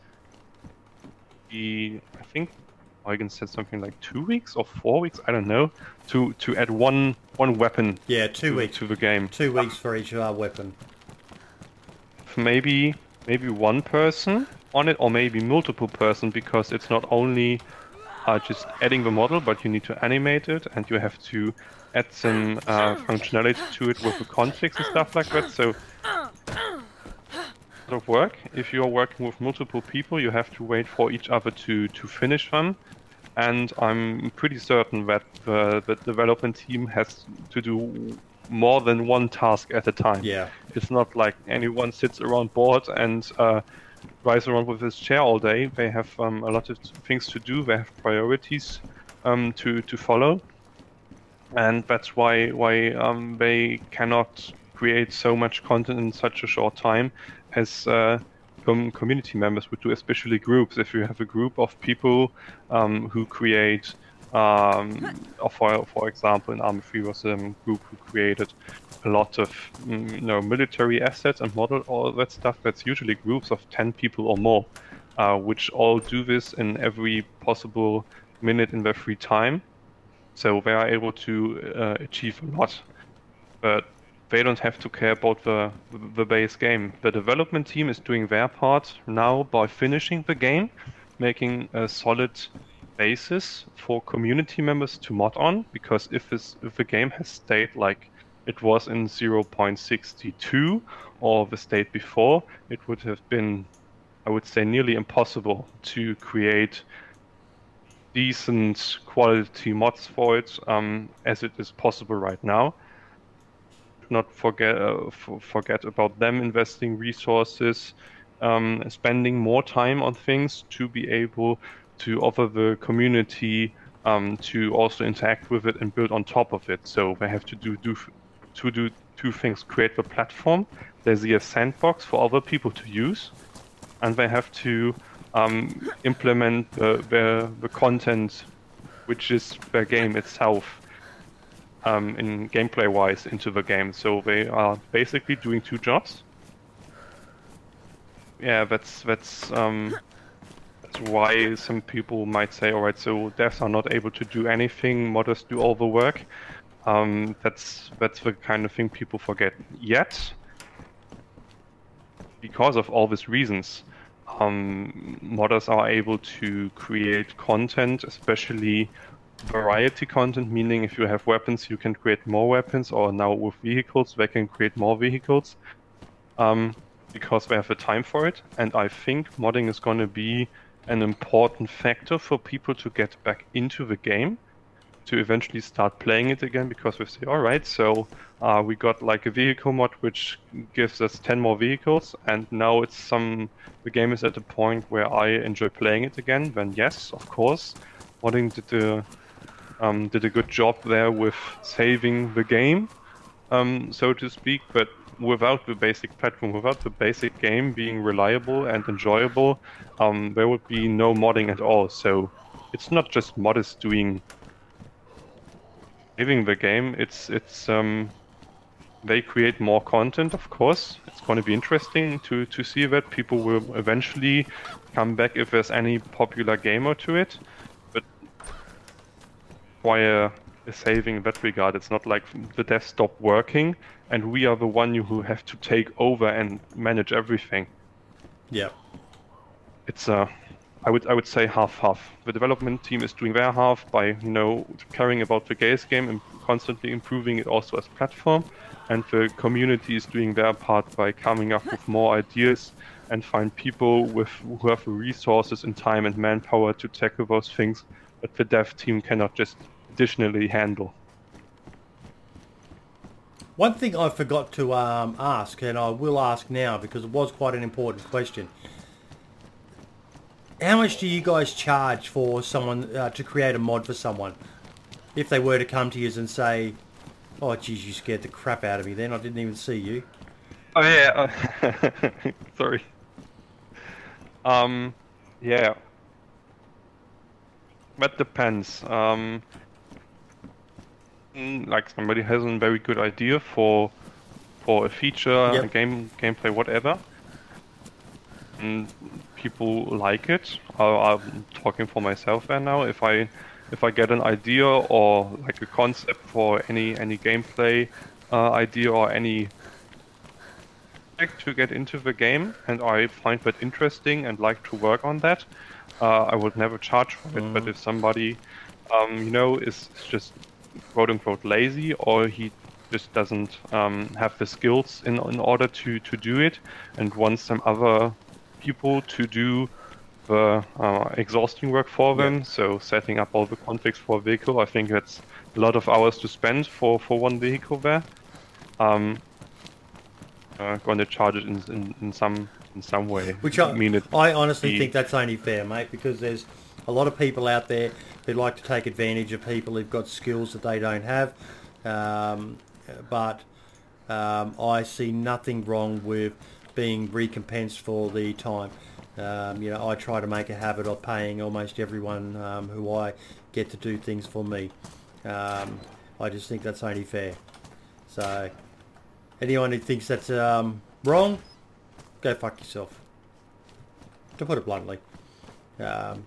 the, I think Eugen said something like two weeks or four weeks, I don't know, to, to add one one weapon yeah, two to, weeks. to the game. Two weeks for each uh, weapon. Maybe maybe one person on it, or maybe multiple person, because it's not only uh, just adding the model, but you need to animate it, and you have to add some uh, functionality to it with the configs and stuff like that. So of work. If you're working with multiple people, you have to wait for each other to, to finish them. And I'm pretty certain that the, the development team has to do more than one task at a time. Yeah. It's not like anyone sits around board and uh, drives around with his chair all day. They have um, a lot of things to do. They have priorities um, to to follow, and that's why why um, they cannot create so much content in such a short time as uh, com- community members would do, especially groups. If you have a group of people um, who create, um, for for example, in Arma 3 was a group who created a lot of mm, you know military assets and model all that stuff. That's usually groups of ten people or more, uh, which all do this in every possible minute in their free time. So they are able to uh, achieve a lot. But they don't have to care about the the base game. The development team is doing their part now by finishing the game, making a solid basis for community members to mod on. Because if this if the game has stayed like it was in 0.62 or the state before, it would have been, I would say, nearly impossible to create decent quality mods for it um, as it is possible right now not forget uh, forget about them investing resources, um, spending more time on things to be able to offer the community um, to also interact with it and build on top of it. So they have to do, do to do two things: create the platform. There's a sandbox for other people to use, and they have to um, implement the, the the content, which is the game itself um, in gameplay wise into the game. So they are basically doing two jobs. Yeah, that's that's um, that's why some people might say, all right, so devs are not able to do anything, modders do all the work. Um, that's that's the kind of thing people forget. Yet, because of all these reasons, um, modders are able to create content, especially variety content, meaning if you have weapons, you can create more weapons, or now with vehicles, they can create more vehicles um, because they have the time for it. And I think modding is going to be an important factor for people to get back into the game, to eventually start playing it again, because we say, all right, so uh, we got like a vehicle mod which gives us 10 more vehicles, and now it's some the game is at a point where I enjoy playing it again. Then yes, of course, modding did the um, did a good job there with saving the game, um, so to speak. But without the basic platform, without the basic game being reliable and enjoyable, um, there would be no modding at all. So it's not just modders doing saving the game. It's it's um, they create more content, of course. It's going to be interesting to to see that people will eventually come back if there's any popular gamer to it require a saving in that regard. It's not like the devs stop working and we are the one who have to take over and manage everything. Yeah. It's uh I would I would say half half. The development team is doing their half by, you know, caring about the gaze game and constantly improving it also as platform. And the community is doing their part by coming up with more ideas and find people with who have resources and time and manpower to tackle those things that the dev team cannot just additionally handle. One thing I forgot to um, ask, and I will ask now because it was quite an important question. How much do you guys charge for someone uh, to create a mod for someone? If they were to come to you and say, "Oh, geez, you scared the crap out of me," then I didn't even see you. Oh yeah, sorry. Um, yeah, that depends. Um, like somebody has a very good idea for for a feature, yep. a game gameplay, whatever, and people like it. I, am talking for myself there now. If I if I get an idea or like a concept for any any gameplay uh, idea or any to get into the game and I find that interesting and like to work on that, uh, I would never charge for it. But if somebody, um, you know, is just quote unquote lazy or he just doesn't um, have the skills in in order to to do it and wants some other people to do the uh, exhausting work for them. Yeah. So setting up all the configs for a vehicle, I think that's a lot of hours to spend for for one vehicle there. Um, uh, going to charge it in, in, in some in some way. Which I, mean it. I honestly be- think that's only fair, mate, because there's a lot of people out there who like to take advantage of people who've got skills that they don't have. Um, but um, I see nothing wrong with being recompensed for the time. Um, you know, I try to make a habit of paying almost everyone um, who I get to do things for me. Um, I just think that's only fair. So, anyone who thinks that's um, wrong, go fuck yourself. To put it bluntly, um,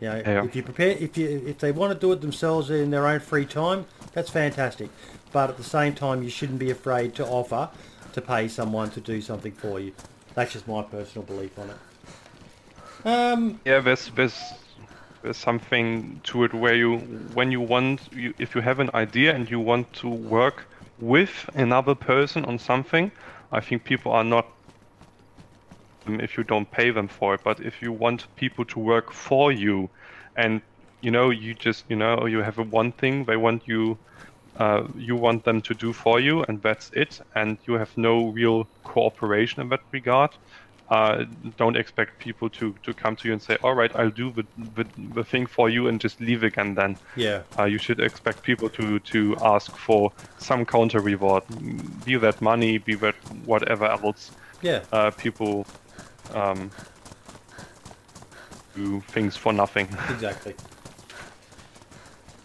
you know, Yeah. if you prepare, if you if they want to do it themselves in their own free time, that's fantastic. But at the same time, you shouldn't be afraid to offer to pay someone to do something for you. That's just my personal belief on it. Um, Yeah, there's there's there's something to it where you when you want you, if you have an idea and you want to work with another person on something, I think people are not um, if you don't pay them for it. But if you want people to work for you, and you know you just you know you have a one thing they want you. Uh, you want them to do for you, and that's it. And you have no real cooperation in that regard uh, don't expect people to, to come to you and say, all right, I'll do the, the, the thing for you and just leave again then. yeah, Uh, you should expect people to, to ask for some counter reward, be that money, be that whatever else. yeah. Uh, people um, do things for nothing. Exactly.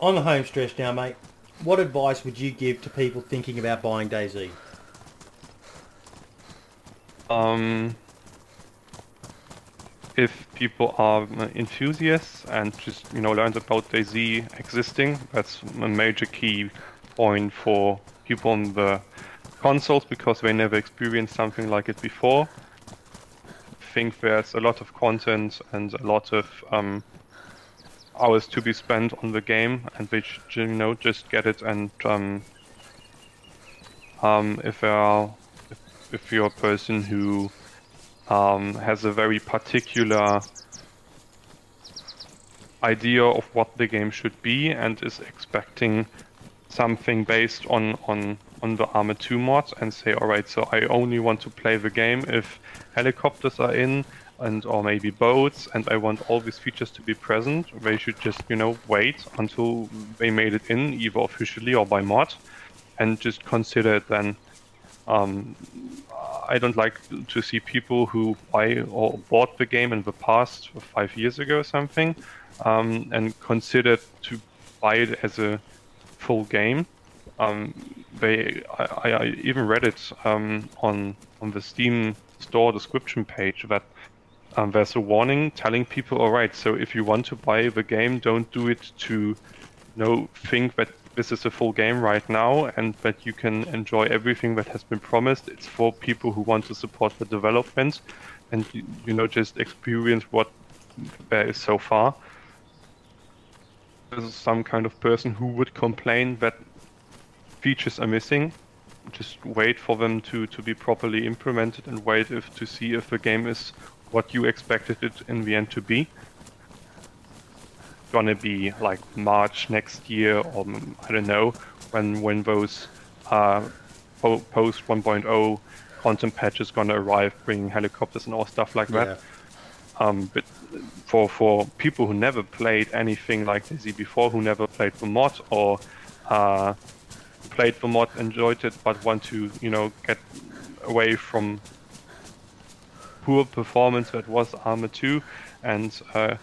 On the home stretch now, mate, what advice would you give to people thinking about buying DayZ? Um, if people are enthusiasts and just you know learned about DayZ existing, that's a major key point for people on the consoles because they never experienced something like it before. Think there's a lot of content and a lot of um, hours to be spent on the game, and should, you know just get it and um, um, if there are if, if you're a person who um, has a very particular idea of what the game should be and is expecting something based on on on the Arma 2 mod and say all right so I only want to play the game if helicopters are in and or maybe boats and I want all these features to be present they should just you know wait until they made it in either officially or by mod and just consider it then um, I don't like to see people who buy or bought the game in the past, five years ago or something, um, and considered to buy it as a full game. Um, they, I, I even read it um, on on the Steam store description page that um, there's a warning telling people, all right, so if you want to buy the game, don't do it to, you know, think that this is a full game right now and that you can enjoy everything that has been promised. It's for people who want to support the development and you, you know just experience what there is so far. There's some kind of person who would complain that features are missing. Just wait for them to, to be properly implemented and wait if to see if the game is what you expected it in the end to be gonna be like March next year, or mm, I don't know when when those uh, po- post 1.0 content patches gonna arrive, bringing helicopters and all stuff like that. Um, but for for people who never played anything like DayZ before, who never played the mod or uh, played the mod, enjoyed it, but want to you know get away from poor performance that was Arma 2 and uh,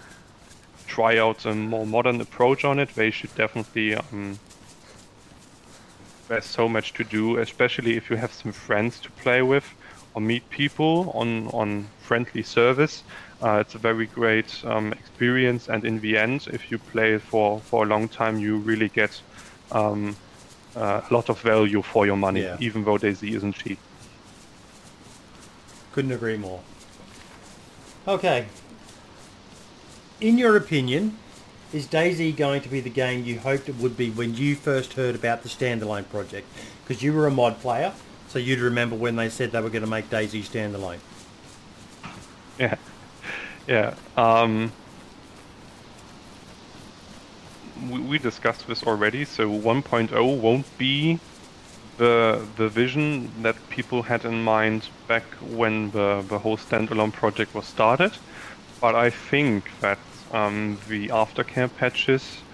try out a more modern approach on it, they should definitely. Um, there's so much to do, especially if you have some friends to play with or meet people on on friendly service. Uh, it's a very great um, experience, and in the end, if you play for for a long time, you really get um, a lot of value for your money, Yeah. even though DayZ isn't cheap. Couldn't agree more. Okay. In your opinion, is DayZ going to be the game you hoped it would be when you first heard about the standalone project? Because you were a mod player, so you'd remember when they said they were going to make DayZ standalone. Yeah, yeah. Um, we, we discussed this already. So 1.0 won't be the the vision that people had in mind back when the the whole standalone project was started. But I think that um, the aftercare patches,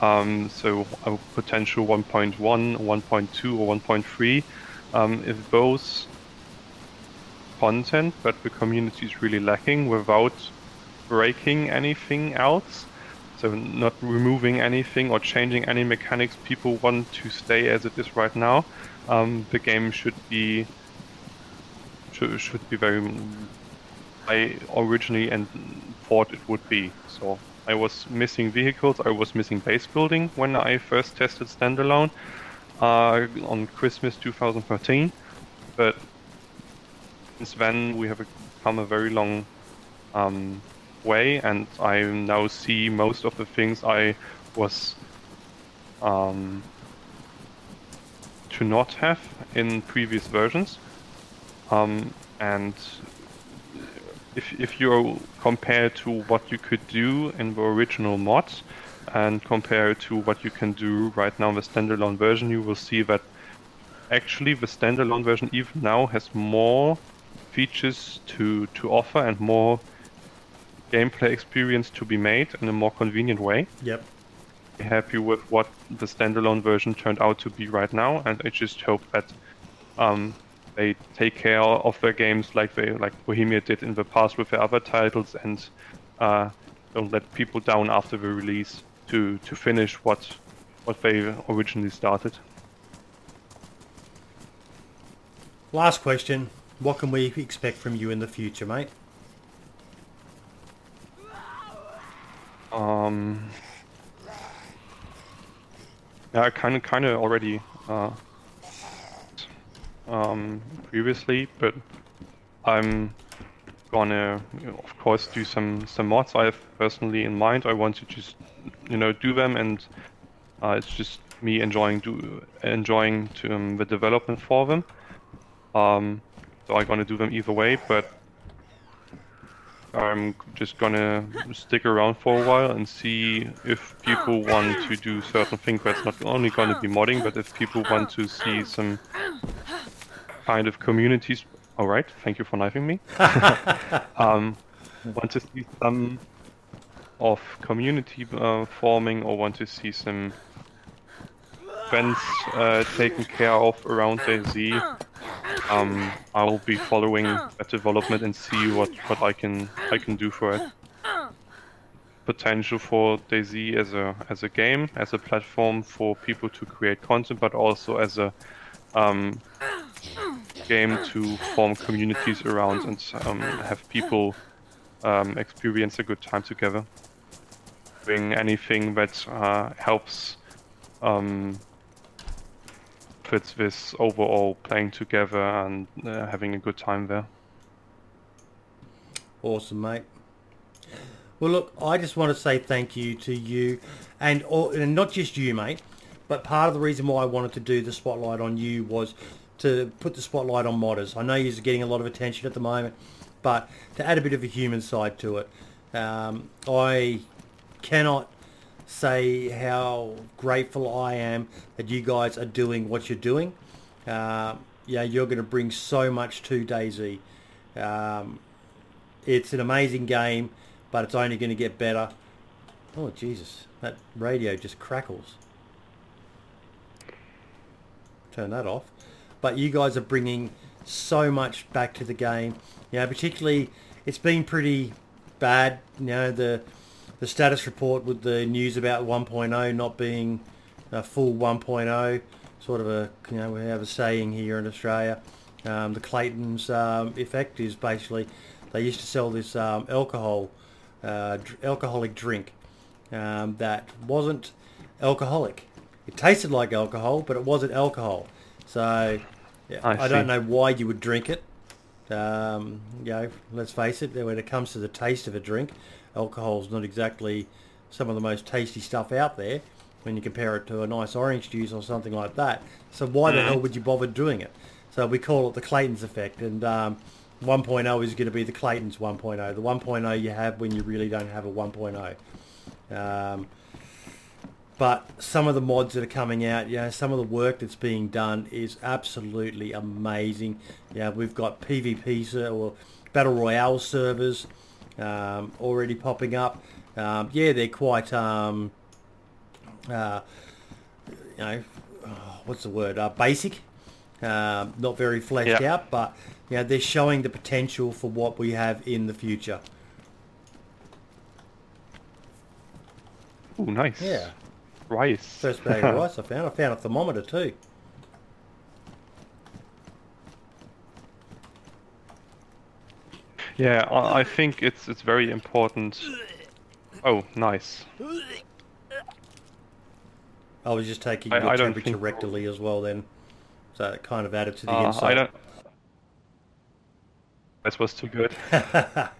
um, so a potential 1.1, 1.2, or 1.3, um, if those content that the community is really lacking without breaking anything else, so not removing anything or changing any mechanics people want to stay as it is right now, um, the game should be should, should be very I originally and thought it would be. So I was missing vehicles, I was missing base building when I first tested standalone uh, on Christmas 2013, but since then we have come a very long um, way, and I now see most of the things I was um, to not have in previous versions. Um, and if, if you compare to what you could do in the original mods and compare to what you can do right now in the standalone version, you will see that actually the standalone version even now has more features to, to offer and more gameplay experience to be made in a more convenient way. Yep. Happy with what the standalone version turned out to be right now, and I just hope that um, they take care of their games like they like Bohemia did in the past with their other titles, and uh, don't let people down after the release to to finish what what they originally started. Last question. What can we expect from you in the future, mate? Um, yeah, kind of kind of already uh, um, previously, but I'm gonna, of course, do some some mods I have personally in mind. I want to just, you know, do them, and uh, it's just me enjoying do enjoying to, um, the development for them. Um, so I'm gonna do them either way, but I'm just gonna stick around for a while and see if people want to do certain things. That's not only gonna be modding, but if people want to see some kind of communities. All right, thank you for knifing me. um, want to see some of community uh, forming, or want to see some events uh, taken care of around DayZ. Um, I will be following that development and see what, what I can I can do for it. Potential for DayZ as a as a game, as a platform for people to create content, but also as a um, game to form communities around and um, have people um, experience a good time together. Doing anything that uh, helps um, fits this overall playing together and uh, having a good time there. Awesome, mate. Well, look, I just want to say thank you to you, and, and not just you, mate, but part of the reason why I wanted to do the spotlight on you was to put the spotlight on modders. I know you're getting a lot of attention at the moment, but to add a bit of a human side to it, um, I cannot say how grateful I am that you guys are doing what you're doing. Uh, yeah, you're going to bring so much to DayZ. Um, it's an amazing game, but it's only going to get better. Oh Jesus, that radio just crackles. Turn that off but you guys are bringing so much back to the game. You know, particularly it's been pretty bad. You know, the the status report with the news about 1.0 not being a full 1.0, sort of a you know we have a saying here in Australia. Um, the Clayton's um, effect is basically they used to sell this um, alcohol, uh, dr- alcoholic drink um, that wasn't alcoholic. It tasted like alcohol, but it wasn't alcohol. So yeah, I I, don't know why you would drink it. Um, you know, let's face it, when it comes to the taste of a drink, alcohol's not exactly some of the most tasty stuff out there when you compare it to a nice orange juice or something like that. So why the Mhm. hell would you bother doing it? So we call it the Clayton's effect, and um, 1.0 is going to be the Clayton's 1.0, the 1.0 you have when you really don't have a 1.0. Um, but some of the mods that are coming out, you know, some of the work that's being done is absolutely amazing. Yeah, we've got PvP or battle royale servers um, already popping up. Um, yeah, they're quite, um, uh, you know, oh, what's the word? Uh, basic, um, not very fleshed Yeah. out, but you know, they're showing the potential for what we have in the future. Oh, nice. Yeah. Rice. First bag of rice I found. I found a thermometer too. Yeah, I, I think it's it's very important. Oh, nice. I was just taking I- your I temperature think- rectally as well then. So it kind of added to the Uh, insight. I don't. This was too good.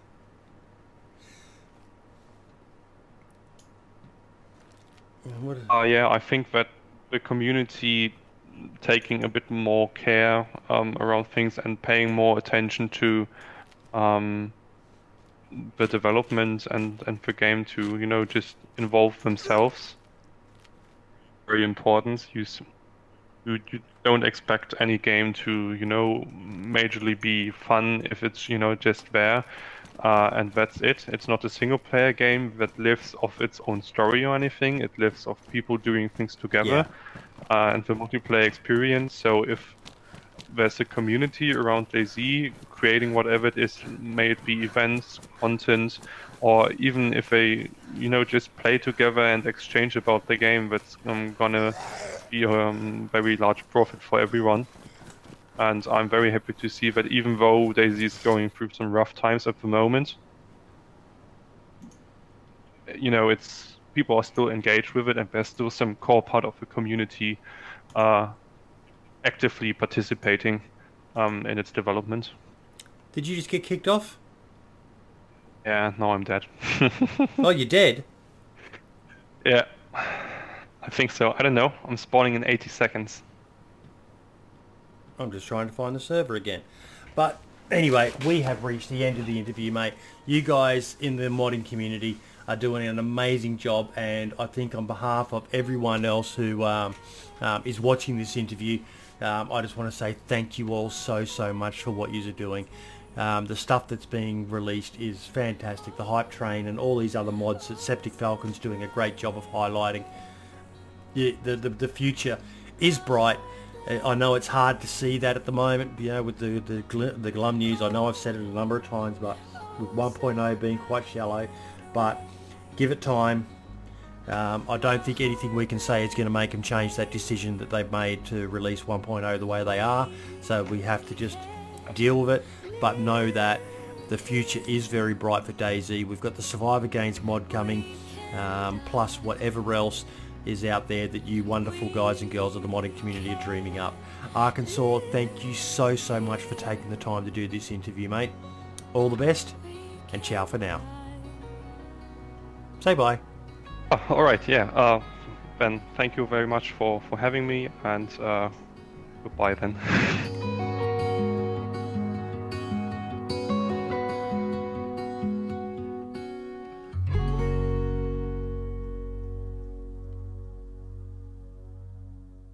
What- Uh, yeah, I think that the community taking a bit more care um, around things and paying more attention to um, the development and, and the game to, you know, just involve themselves. Very important. You, you, you don't expect any game to, you know, majorly be fun if it's, you know, just there. Uh, and that's it. It's not a single player game that lives off its own story or anything. It lives off people doing things together uh, and the multiplayer experience. So if there's a community around DayZ creating whatever it is, may it be events, content, or even if they, you know, just play together and exchange about the game, that's um, gonna be a um, very large profit for everyone. And I'm very happy to see that even though DayZ is going through some rough times at the moment, you know, it's people are still engaged with it, and there's still some core part of the community uh, actively participating um, in its development. Did you just get kicked off? Yeah, now I'm dead. Oh, you're dead. yeah, I think so. I don't know. I'm spawning in 80 seconds. I'm just trying to find the server again. But anyway, we have reached the end of the interview, mate. You guys in the modding community are doing an amazing job, and I think on behalf of everyone else who um, um, is watching this interview, um, I just want to say thank you all so so much for what you are doing. Um, the stuff that's being released is fantastic. The hype train and all these other mods that Septic Falcon's doing a great job of highlighting yeah, the, the the future is bright. I know it's hard to see that at the moment, you know, with the the, the glum news. I know I've said it a number of times, but with 1.0 being quite shallow, but give it time. Um, I don't think anything we can say is going to make them change that decision that they've made to release 1.0 the way they are. So we have to just deal with it, but know that the future is very bright for DayZ. We've got the Survivor Games mod coming, um, plus whatever else is out there that you wonderful guys and girls of the modding community are dreaming up. Arkensor, thank you so, so much for taking the time to do this interview, mate. All the best, and ciao for now. Say bye. Oh, all right, yeah. Uh, Ben, thank you very much for, for having me, and uh, goodbye then.